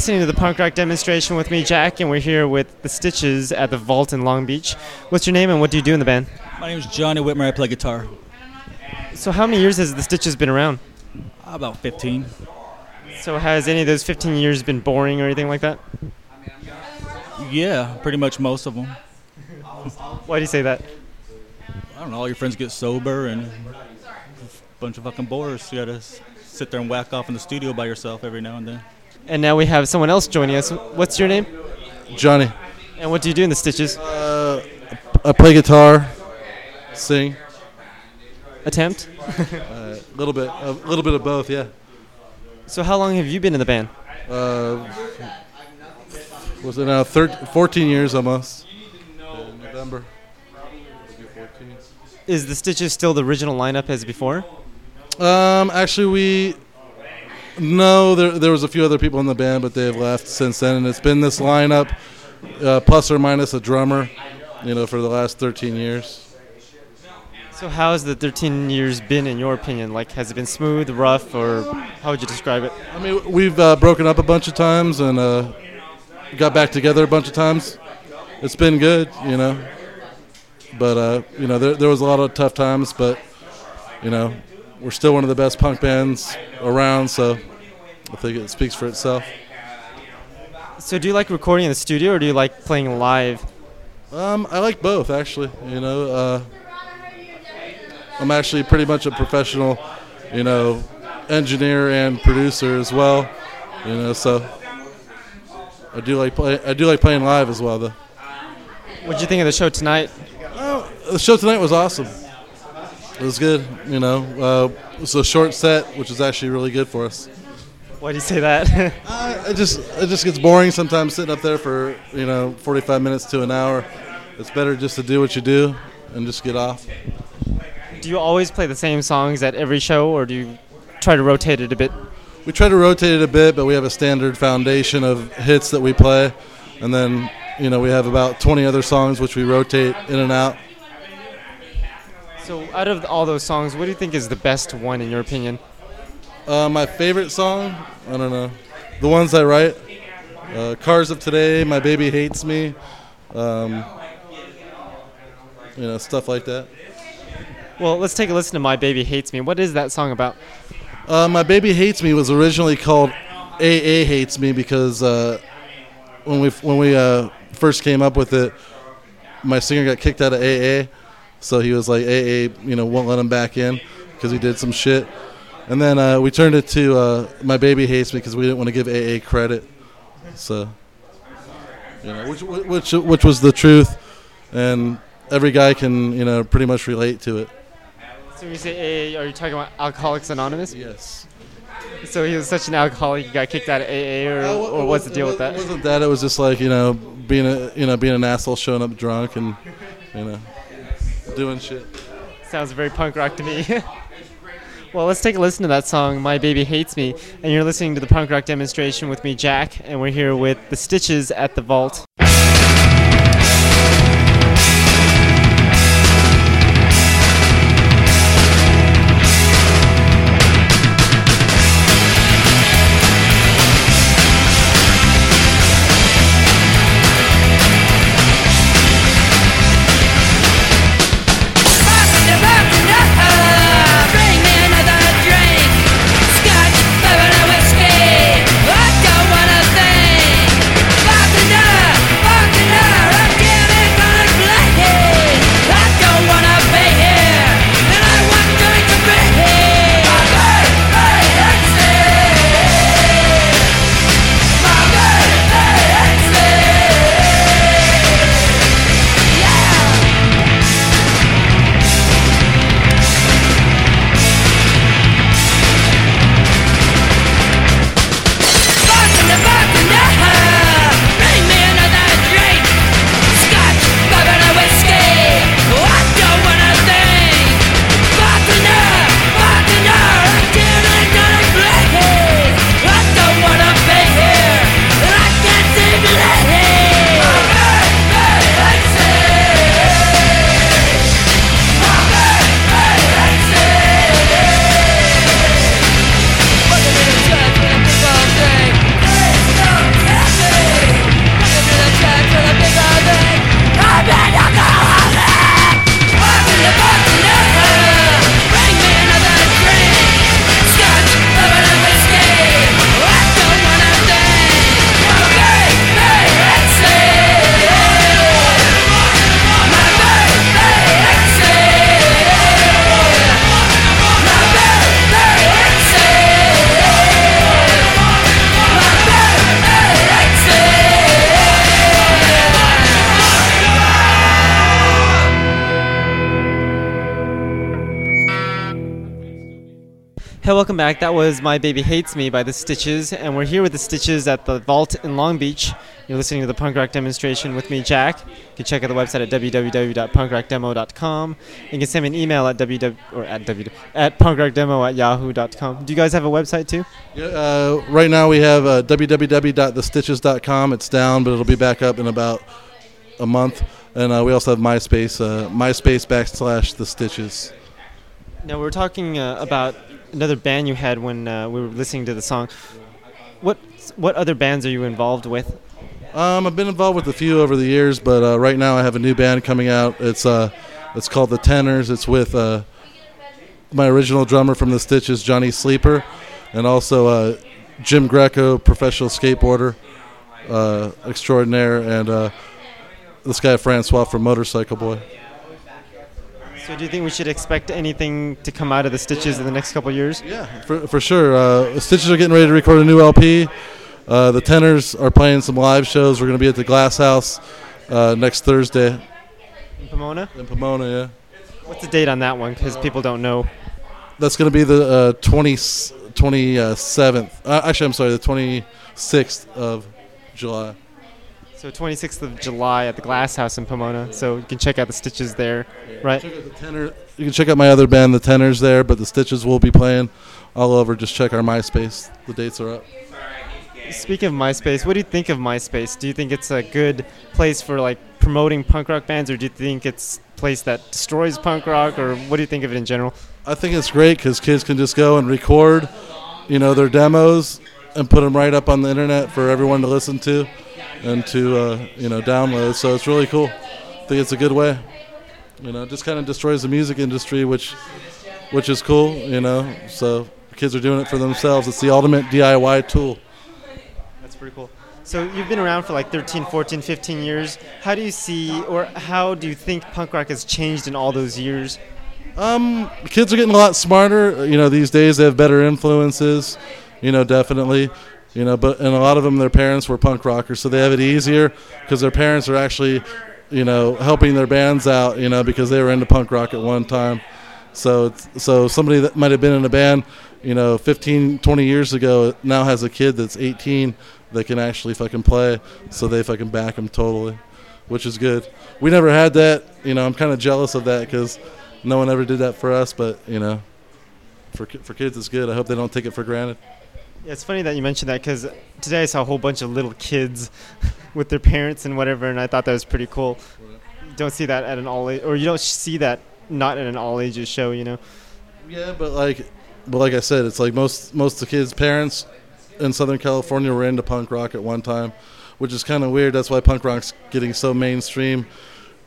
S1: Listening to the punk rock demonstration with me, Jack, and we're here with the Stitches at the Vault in Long Beach. What's your name and what do you do in the band?
S6: My name is Johnny Whitmer. I play guitar.
S1: So, how many years has the Stitches been around?
S6: Uh, about 15.
S1: So, has any of those 15 years been boring or anything like that?
S6: Yeah, pretty much most of them.
S1: Why do you say that?
S6: I don't know. All your friends get sober and a bunch of fucking bores. You gotta sit there and whack off in the studio by yourself every now and then.
S1: And now we have someone else joining us. What's your name?
S7: Johnny.
S1: And what do you do in the Stitches?
S7: Uh, I play guitar, sing.
S1: Attempt?
S7: A little bit, a little bit of both, yeah.
S1: So, how long have you been in the band?
S7: Uh, was it now? Thir- 14 years almost. In November.
S1: Is the Stitches still the original lineup as before?
S7: Um, actually, we no, there there was a few other people in the band, but they have left since then, and it's been this lineup, uh, plus or minus a drummer, you know, for the last 13 years.
S1: So, how has the 13 years been, in your opinion? Like, has it been smooth, rough, or how would you describe it?
S7: I mean, we've uh, broken up a bunch of times and uh, got back together a bunch of times. It's been good, you know. But uh, you know, there there was a lot of tough times, but you know, we're still one of the best punk bands around, so I think it speaks for itself.
S1: So, do you like recording in the studio, or do you like playing live?
S7: Um, I like both, actually. You know, uh, I'm actually pretty much a professional, you know, engineer and producer as well. You know, so I do like play. I do like playing live as well, though.
S1: What did you think of the show tonight?
S7: Oh, The show tonight was awesome. It was good. You know, uh, it was a short set, which is actually really good for us.
S1: Why do you say that?
S7: Uh, it just it just gets boring sometimes sitting up there for you know 45 minutes to an hour. It's better just to do what you do and just get off.
S1: do you always play the same songs at every show, or do you try to rotate it a bit?
S7: We try to rotate it a bit, but we have a standard foundation of hits that we play, and then you know we have about 20 other songs which we rotate in and out.
S1: So, out of all those songs, what do you think is the best one in your opinion?
S7: Uh, my favorite song, I don't know. The ones I write, uh, Cars of Today, My Baby Hates Me, um, you know, stuff like that.
S1: Well, let's take a listen to My Baby Hates Me. What is that song about?
S7: Uh, My Baby Hates Me was originally called AA Hates Me because uh, when we when we uh, first came up with it, my singer got kicked out of AA, so he was like AA, you know, won't let him back in because he did some shit. And then uh, we turned it to uh, My Baby Hates Me because we didn't want to give AA credit. So, you know, which which which was the truth, and every guy can you know pretty much relate to it.
S1: So, when you say AA, are you talking about Alcoholics Anonymous?
S7: Yes.
S1: So, he was such an alcoholic, he got kicked out of AA, or,
S7: Uh,
S1: or what's the deal with that?
S7: It wasn't that. It was just like you know being a you know being an asshole, showing up drunk, and you know doing shit.
S1: Sounds very punk rock to me. well, let's take a listen to that song, My Baby Hates Me. And you're listening to the punk rock demonstration with me, Jack, and we're here with the Stitches at the Vault. Was My Baby Hates Me by The Stitches, and we're here with The Stitches at the Vault in Long Beach. You're listening to the punk rock demonstration with me, Jack. You can check out the website at www.punkrockdemo.com. You can send me an email at www or at www at punkrockdemo at yahoo.com. Do you guys have a website too?
S7: Yeah, uh, right now we have uh, www.thestitches.com. It's down, but it'll be back up in about a month. And uh, we also have MySpace, uh, MySpace backslash the Stitches.
S1: Now we are talking uh, about another band you had when uh, we were listening to the song. What what other bands are you involved with?
S7: Um, I've been involved with a few over the years, but uh, right now I have a new band coming out. It's uh, it's called the Tenors. It's with uh, my original drummer from the Stitches, Johnny Sleeper, and also uh, Jim Greco, professional skateboarder uh, extraordinaire, and uh, this guy Francois from Motorcycle Boy.
S1: So do you think we should expect anything to come out of the Stitches in the next couple of years?
S7: Yeah, for, for sure. Uh, the Stitches are getting ready to record a new LP. Uh, the Tenors are playing some live shows. We're going to be at the Glass House uh, next Thursday
S1: In Pomona?
S7: in Pomona. Yeah,
S1: What's the date on that one? Because people don't know.
S7: that's going to be the uh, 20, 27th. Uh, actually, I'm sorry, the 26th of July.
S1: So 26th of July at the Glass House in Pomona. So you can check out the Stitches there, right?
S7: Check out the tenor. You can check out my other band, the Tenors, there, but the Stitches will be playing all over. Just check our MySpace. The dates are up.
S1: Speaking of MySpace, what do you think of MySpace? Do you think it's a good place for like promoting punk rock bands, or do you think it's a place that destroys punk rock, or what do you think of it in general?
S7: I think it's great because kids can just go and record, you know, their demos and put them right up on the internet for everyone to listen to and to uh, you know download. So it's really cool. I think it's a good way. You know, it just kind of destroys the music industry, which which is cool. You know, so kids are doing it for themselves. It's the ultimate DIY tool.
S1: That's pretty cool. So you've been around for like 13, 14, 15 years. How do you see, or how do you think punk rock has changed in all those years?
S7: Um, kids are getting a lot smarter. You know, these days they have better influences. You know, definitely. You know, but and a lot of them, their parents were punk rockers, so they have it easier because their parents are actually, you know, helping their bands out. You know, because they were into punk rock at one time. So, so somebody that might have been in a band, you know, 15, 20 years ago, now has a kid that's 18 that can actually fucking play. So they fucking back them totally, which is good. We never had that. You know, I'm kind of jealous of that because no one ever did that for us. But you know, for for kids, it's good. I hope they don't take it for granted.
S1: It's funny that you mentioned that because today I saw a whole bunch of little kids with their parents and whatever, and I thought that was pretty cool. You don't see that at an all age, or you don't see that not at an all ages show, you know.
S7: Yeah, but like, but like I said, it's like most most of the kids' parents in Southern California were into punk rock at one time, which is kind of weird. That's why punk rock's getting so mainstream,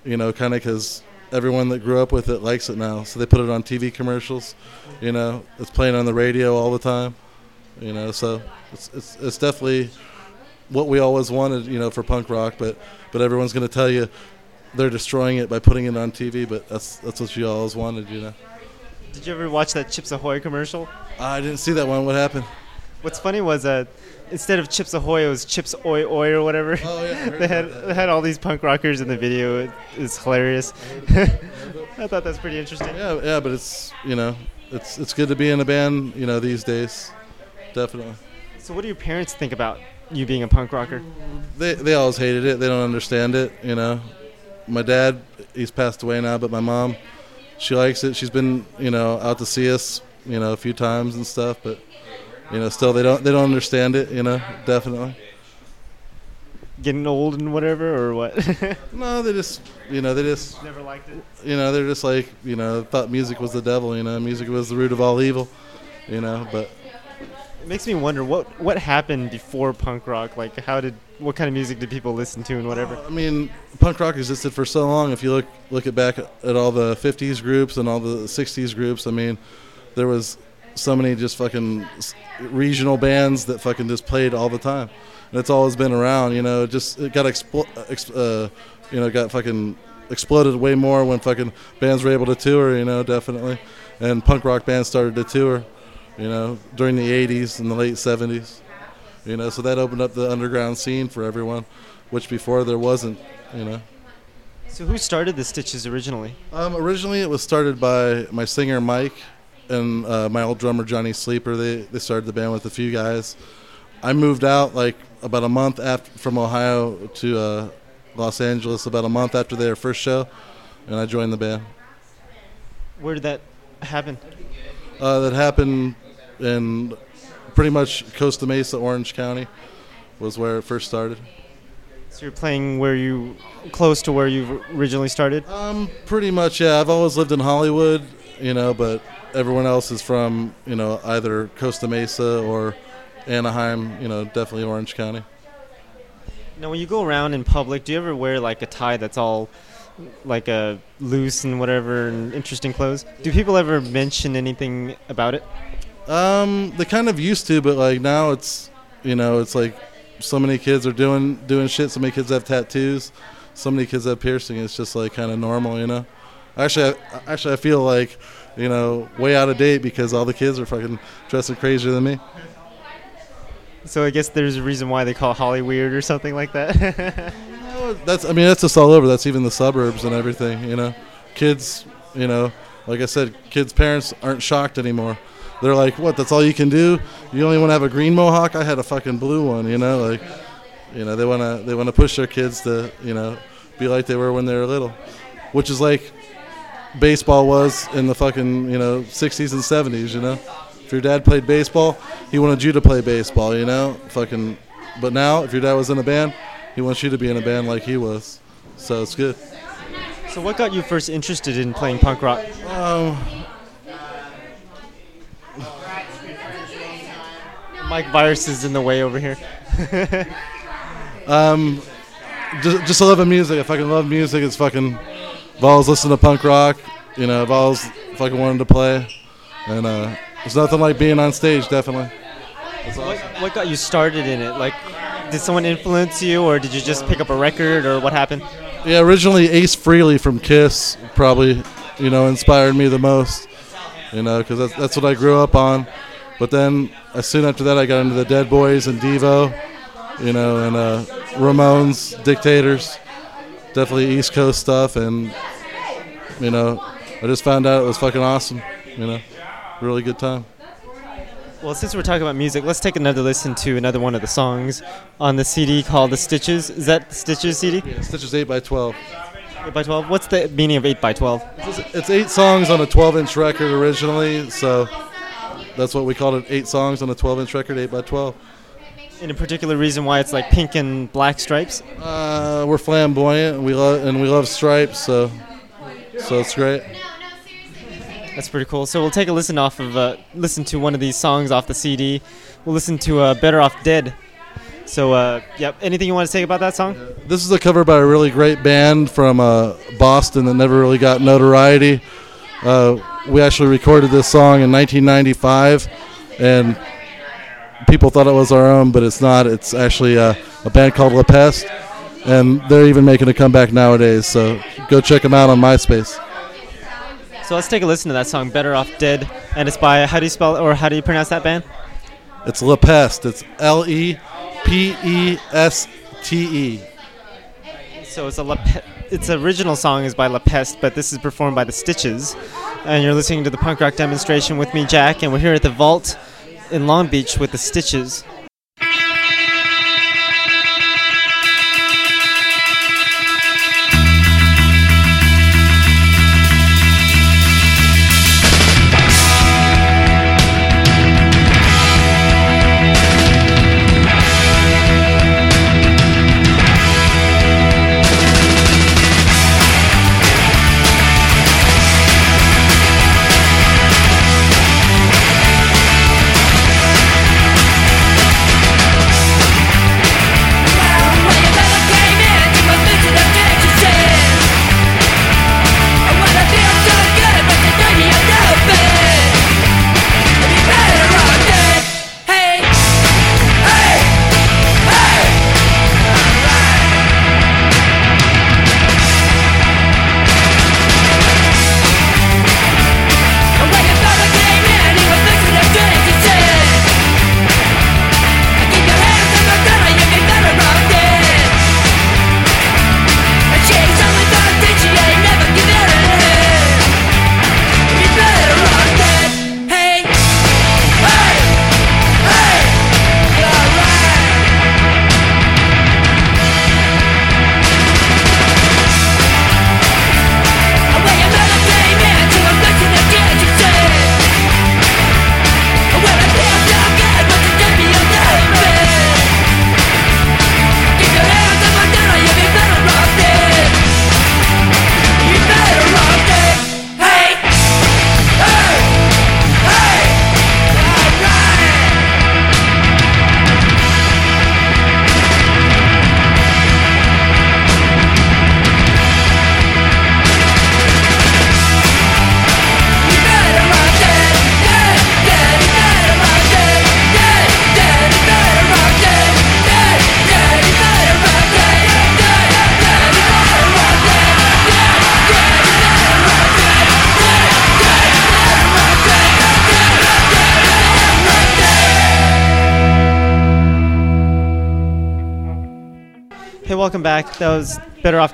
S7: you know, kind of because everyone that grew up with it likes it now. So they put it on TV commercials, you know, it's playing on the radio all the time, you know. So it's it's, it's definitely what we always wanted, you know, for punk rock. But but everyone's gonna tell you they're destroying it by putting it on TV. But that's that's what you always wanted, you know.
S1: Did you ever watch that Chips Ahoy commercial?
S7: I didn't see that one. What happened?
S1: What's funny was uh, instead of Chips Ahoy, it was Chips Oi Oi or whatever.
S7: Oh, yeah,
S1: they had
S7: that.
S1: they had all these punk rockers in the video. It, It is hilarious. I thought that's pretty interesting.
S7: Yeah, yeah, but it's you know, it's it's good to be in a band, you know, these days. Definitely.
S1: So, what do your parents think about you being a punk rocker?
S7: They they always hated it. They don't understand it, you know. My dad, he's passed away now, but my mom, she likes it. She's been, you know, out to see us, you know, a few times and stuff, but you know, still they don't they don't understand it, you know, definitely.
S1: Getting old and whatever, or what?
S7: No, they just, you know, they just
S1: Never liked it.
S7: you know, they're just like, you know, thought music was the devil, you know, music was the root of all evil, you know, but
S1: It makes me wonder what what happened before punk rock. Like, how did what kind of music did people listen to and whatever?
S7: I mean, punk rock existed for so long. If you look look at back at all the '50s groups and all the '60s groups, I mean, there was so many just fucking regional bands that fucking just played all the time, and it's always been around. You know, just it got explo- ex- uh, you know, got fucking exploded way more when fucking bands were able to tour. You know, definitely, and punk rock bands started to tour. You know, during the '80s and the late '70s. You know, so that opened up the underground scene for everyone, which before there wasn't. You know.
S1: So, who started the Stitches originally?
S7: Um, originally, it was started by my singer Mike and uh, my old drummer Johnny Sleeper. They they started the band with a few guys. I moved out like about a month after from Ohio to uh, Los Angeles about a month after their first show, and I joined the band.
S1: Where did that happen?
S7: Uh, that happened in pretty much Costa Mesa, Orange County, was where it first started.
S1: So you're playing where you close to where you originally started?
S7: Um, pretty much, yeah. I've always lived in Hollywood, you know, but everyone else is from, you know, either Costa Mesa or Anaheim, you know, definitely Orange County.
S1: Now, when you go around in public, do you ever wear like a tie that's all like a loose and whatever and interesting clothes? Do people ever mention anything about it?
S7: Um, they kind of used to, but like now it's, you know, it's like so many kids are doing doing shit. So many kids have tattoos. So many kids have piercing. It's just like kind of normal, you know. Actually, I, actually, I feel like, you know, way out of date because all the kids are fucking dressing crazier than me.
S1: So I guess there's a reason why they call Holly weird or something like that.
S7: No, that's I mean that's just all over. That's even the suburbs and everything. You know, kids. You know, like I said, kids' parents aren't shocked anymore. They're like, "What? That's all you can do? You only want to have a green mohawk? I had a fucking blue one." You know, like, you know, they wanna they wanna push their kids to you know be like they were when they were little, which is like baseball was in the fucking you know 60s and 70s. You know, if your dad played baseball, he wanted you to play baseball. You know, fucking. But now, if your dad was in a band, he wants you to be in a band like he was. So it's good.
S1: So, what got you first interested in playing punk rock?
S7: Um,
S1: Mike Virus is in the way over here.
S7: um, just, just a love of music. I fucking love music. It's fucking. I've always listened to punk rock. You know, I've always fucking wanted to play, and uh, there's nothing like being on stage. Definitely.
S1: What, what got you started in it? Like, did someone influence you, or did you just pick up a record, or what happened?
S7: Yeah, originally Ace Frehley from Kiss probably, you know, inspired me the most. You know, because that's, that's what I grew up on. But then, as soon after that, I got into the Dead Boys and Devo, you know, and uh, Ramones, Dictators, definitely East Coast stuff, and you know, I just found out it was fucking awesome. You know, really good time.
S1: Well, since we're talking about music, let's take another listen to another one of the songs on the CD called "The Stitches." Is that the Stitches CD?
S7: Yeah, Stitches eight by twelve.
S1: Eight by twelve. What's the meaning of eight by twelve?
S7: It's eight songs on a 12-inch record originally, so that's what we called it. Eight songs on a 12-inch record, eight by 12.
S1: Any particular reason why it's like pink and black stripes?
S7: Uh, we're flamboyant, and we love and we love stripes, so so it's great.
S1: That's pretty cool. So we'll take a listen off of uh, listen to one of these songs off the CD. We'll listen to uh, "Better Off Dead." So, uh, yep. Anything you want to say about that song?
S7: This is a cover by a really great band from uh, Boston that never really got notoriety. We actually recorded this song in 1995, and people thought it was our own, but it's not. It's actually uh, a band called La Peste, and they're even making a comeback nowadays. So go check them out on MySpace.
S1: So let's take a listen to that song, "Better Off Dead," and it's by how do you spell or how do you pronounce that band?
S7: It's La Peste. It's L E P E S T E.
S1: So it's a La Pe- its original song is by La Peste, but this is performed by the Stitches, and you're listening to the punk rock demonstration with me, Jack, and we're here at the Vault in Long Beach with the Stitches.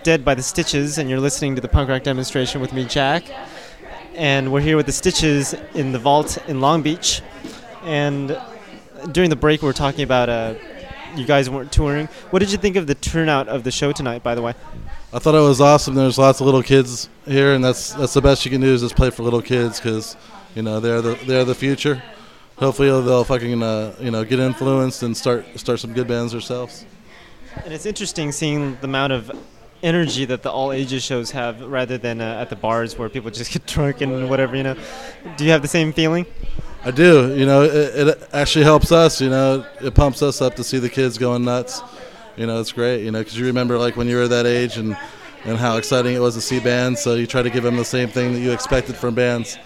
S1: Dead by the Stitches, and you're listening to the punk rock demonstration with me, Jack. And we're here with the Stitches in the vault in Long Beach. And during the break, we were talking about uh, you guys weren't touring. What did you think of the turnout of the show tonight, by the way?
S7: I thought it was awesome. There's lots of little kids here, and that's that's the best you can do is just play for little kids because you know they're the they're the future. Hopefully they'll fucking uh, you know get influenced and start start some good bands themselves.
S1: And it's interesting seeing the amount of energy that the all ages shows have, rather than uh, at the bars where people just get drunk and whatever. You know, do you have the same feeling?
S7: I do. You know, it, it actually helps us. You know, it pumps us up to see the kids going nuts. You know, it's great. You know, because you remember like when you were that age and and how exciting it was to see bands. So you try to give them the same thing that you expected from bands.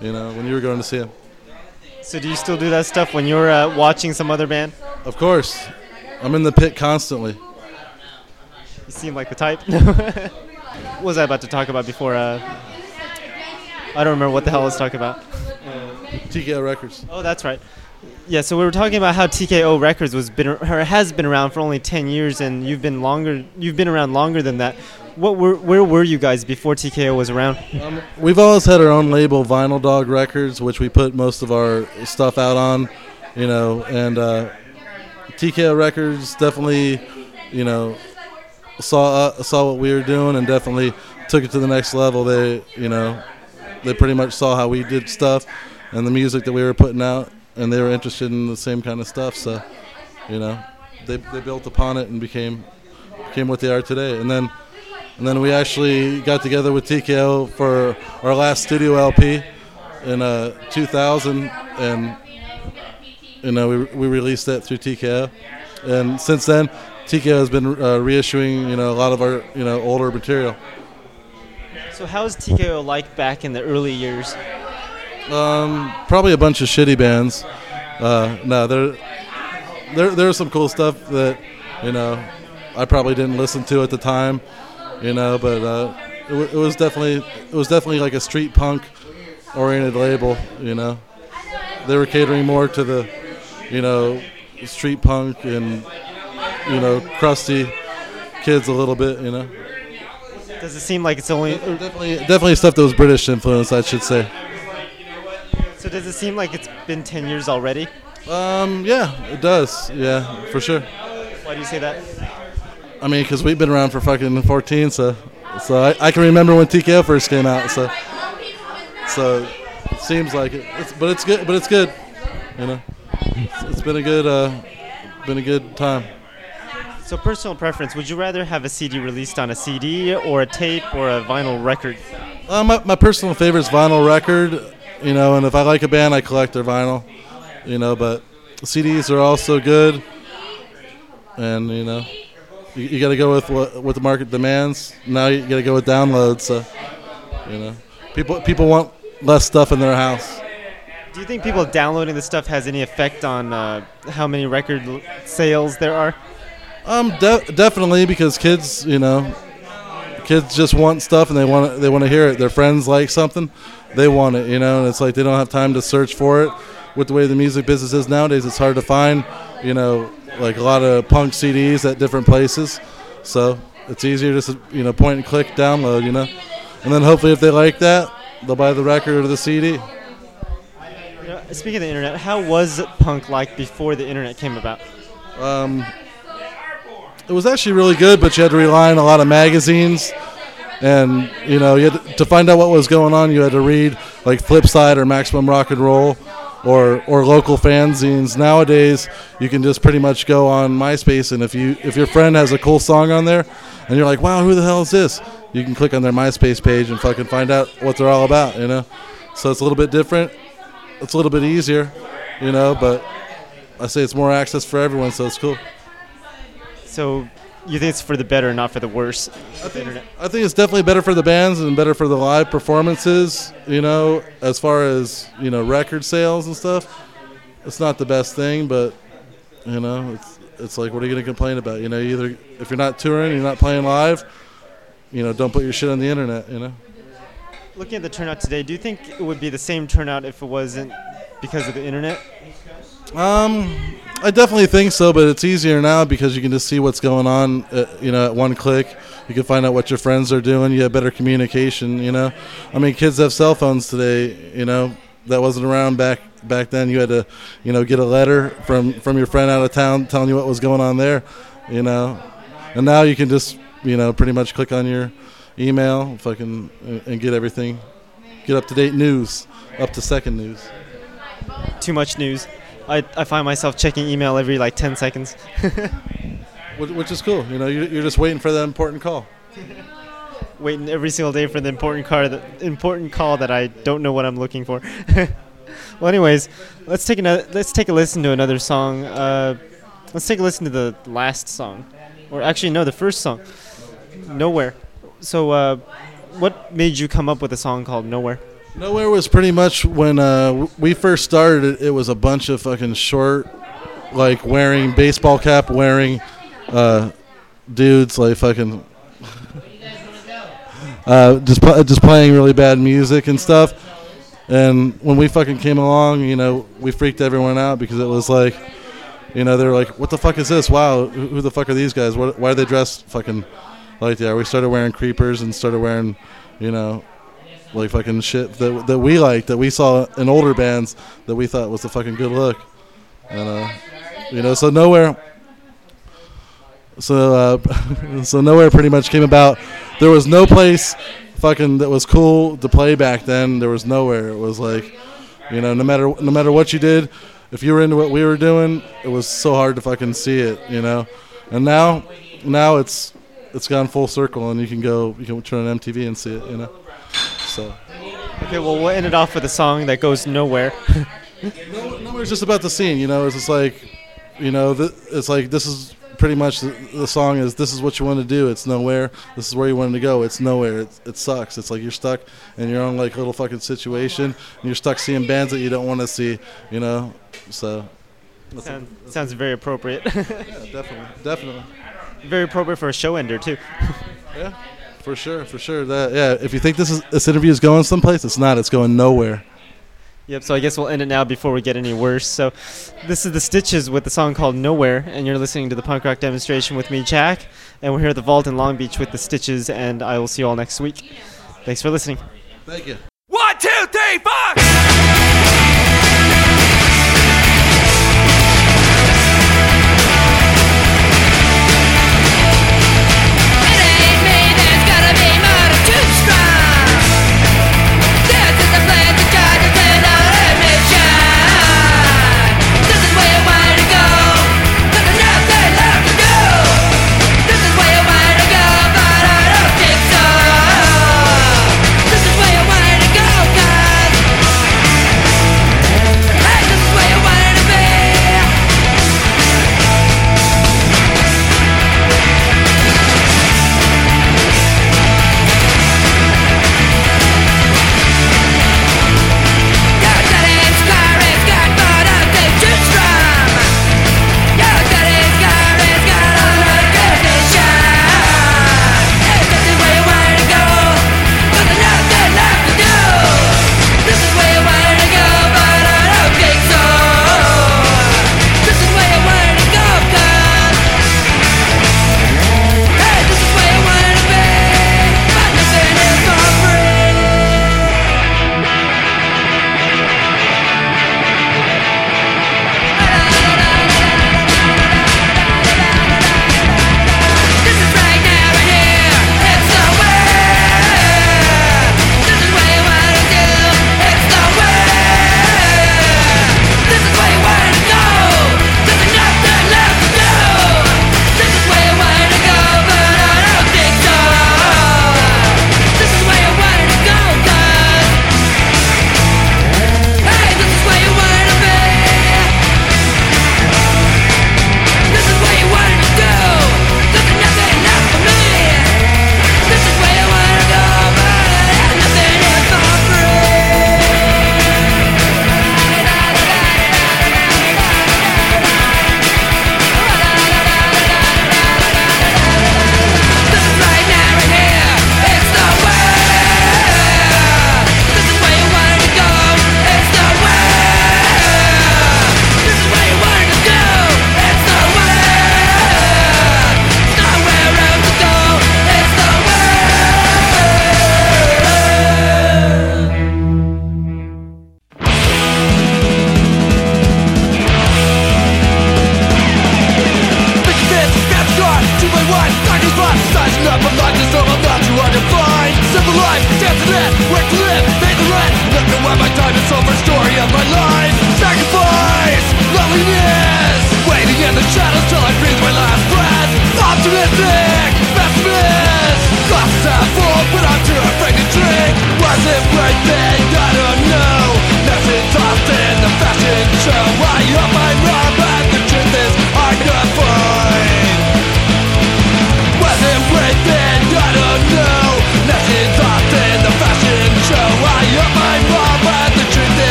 S7: You know, when you were going to see them.
S1: So do you still do that stuff when you're uh, watching some other band?
S7: Of course, I'm in the pit constantly.
S1: You seem like the type. what was I about to talk about before? Uh, I don't remember what the hell I was talking about.
S7: TKO Records.
S1: Oh, that's right. Yeah, so we were talking about how TKO Records was been or has been around for only ten years, and you've been longer. You've been around longer than that. What were where were you guys before TKO was around?
S7: Um, We've always had our own label, Vinyl Dog Records, which we put most of our stuff out on. You know, and uh, TKO Records definitely, you know, saw uh, saw what we were doing and definitely took it to the next level. They, you know, they pretty much saw how we did stuff and the music that we were putting out, and they were interested in the same kind of stuff. So, you know, they, they built upon it and became became what they are today. And then and then we actually got together with TKO for our last studio LP in uh, 2000, and you know we, we released that through TKO. And since then, TKO has been uh, reissuing you know a lot of our you know older material.
S1: So how was TKO like back in the early years?
S7: Um, probably a bunch of shitty bands. Uh, no, there, there, there's some cool stuff that, you know, I probably didn't listen to at the time, you know, but uh, it, w- it was definitely, it was definitely like a street punk oriented label, you know. They were catering more to the, you know, street punk and, you know, crusty kids a little bit, you know.
S1: Does it seem like it's only
S7: definitely definitely stuff that was British influence, I should say.
S1: So does it seem like it's been ten years already?
S7: Um, yeah, it does. Yeah, for sure.
S1: Why do you say that?
S7: I mean, because we've been around for fucking 14, so so I, I can remember when TKO first came out. So so it seems like it. It's, but it's good. But it's good. You know, it's, it's been a good uh, been a good time.
S1: So personal preference: Would you rather have a CD released on a CD or a tape or a vinyl record?
S7: Uh, my, my personal favorite is vinyl record. You know, and if I like a band, I collect their vinyl. You know, but CDs are also good. And you know, you, you got to go with what what the market demands. Now you got to go with downloads. So, you know, people people want less stuff in their house.
S1: Do you think people downloading this stuff has any effect on uh, how many record l- sales there are?
S7: Um, de- definitely because kids, you know, kids just want stuff and they want they want to hear it. Their friends like something, they want it, you know, and it's like they don't have time to search for it. With the way the music business is nowadays, it's hard to find, you know, like a lot of punk CDs at different places. So it's easier just to, you know, point and click, download, you know, and then hopefully if they like that, they'll buy the record or the CD.
S1: You know, speaking of the internet, how was punk like before the internet came about?
S7: Um, it was actually really good, but you had to rely on a lot of magazines, and you know, you had to, to find out what was going on. You had to read like Flipside or Maximum Rock and Roll, or or local fanzines. Nowadays, you can just pretty much go on MySpace, and if you if your friend has a cool song on there, and you're like, wow, who the hell is this? You can click on their MySpace page and fucking find out what they're all about. You know, so it's a little bit different. It's a little bit easier, you know, but I say it's more access for everyone, so it's cool.
S1: So you think it's for the better, not for the worse? the internet.
S7: I think it's definitely better for the bands and better for the live performances. You know, as far as you know, record sales and stuff. It's not the best thing, but you know, it's it's like, what are you going to complain about? You know, either if you're not touring, you're not playing live. You know, don't put your shit on the internet. You know.
S1: Looking at the turnout today, do you think it would be the same turnout if it wasn't because of the internet?
S7: Um, I definitely think so, but it's easier now because you can just see what's going on. At, you know, at one click, you can find out what your friends are doing. You have better communication. You know, I mean, kids have cell phones today. You know, that wasn't around back back then. You had to, you know, get a letter from from your friend out of town telling you what was going on there. You know, and now you can just, you know, pretty much click on your email, fucking, and- and get everything, get up to date news, up to second news.
S1: Too much news. I, I find myself checking email every like 10 seconds.
S7: Which, is cool. You know, you're, you're just waiting for that important call.
S1: Waiting every single day for the important car, the important call that I don't know what I'm looking for. well, anyways, let's take another. Let's take a listen to another song. Uh, let's take a listen to the last song, or actually no, the first song, Nowhere. So, uh, what made you come up with a song called Nowhere?
S7: Nowhere was pretty much when uh, we first started. It, was a bunch of fucking short, like wearing baseball cap wearing uh, dudes, like fucking uh, just just playing really bad music and stuff. And when we fucking came along, you know, we freaked everyone out because it was like, you know, they're like, "What the fuck is this? Wow, who, who the fuck are these guys? What, why are they dressed fucking like that?" We started wearing creepers and started wearing, you know, like fucking shit that that we liked that we saw in older bands that we thought was a fucking good look, and uh, you know, so nowhere. So uh, so nowhere pretty much came about. There was no place fucking that was cool to play back then. There was nowhere. It was like, you know, no matter no matter what you did, if you were into what we were doing, it was so hard to fucking see it, you know. And now now it's it's gone full circle, and you can go you can turn on MTV and see it, you know. So.
S1: Okay, well, we'll end it off with a song that goes nowhere.
S7: No, nowhere's just about the scene, you know. It's just like, you know, th- it's like this is pretty much the, the song is this is what you want to do. It's nowhere. This is where you wanted to go. It's nowhere. It, it sucks. It's like you're stuck in your own like little fucking situation, and you're stuck seeing bands that you don't want to see, you know. So.
S1: Sound, sounds very appropriate.
S7: yeah, definitely, definitely.
S1: Very appropriate for a show ender too.
S7: Yeah, for sure, for sure. That yeah. If you think this is this interview is going someplace, it's not. It's going nowhere.
S1: Yep, so I guess we'll end it now before we get any worse. So, this is the Stitches with the song called Nowhere, and you're listening to the punk rock demonstration with me, Jack, and we're here at the Vault in Long Beach with the Stitches, and I will see you all next week. Thanks for listening.
S7: Thank you.
S8: One, two, three, four.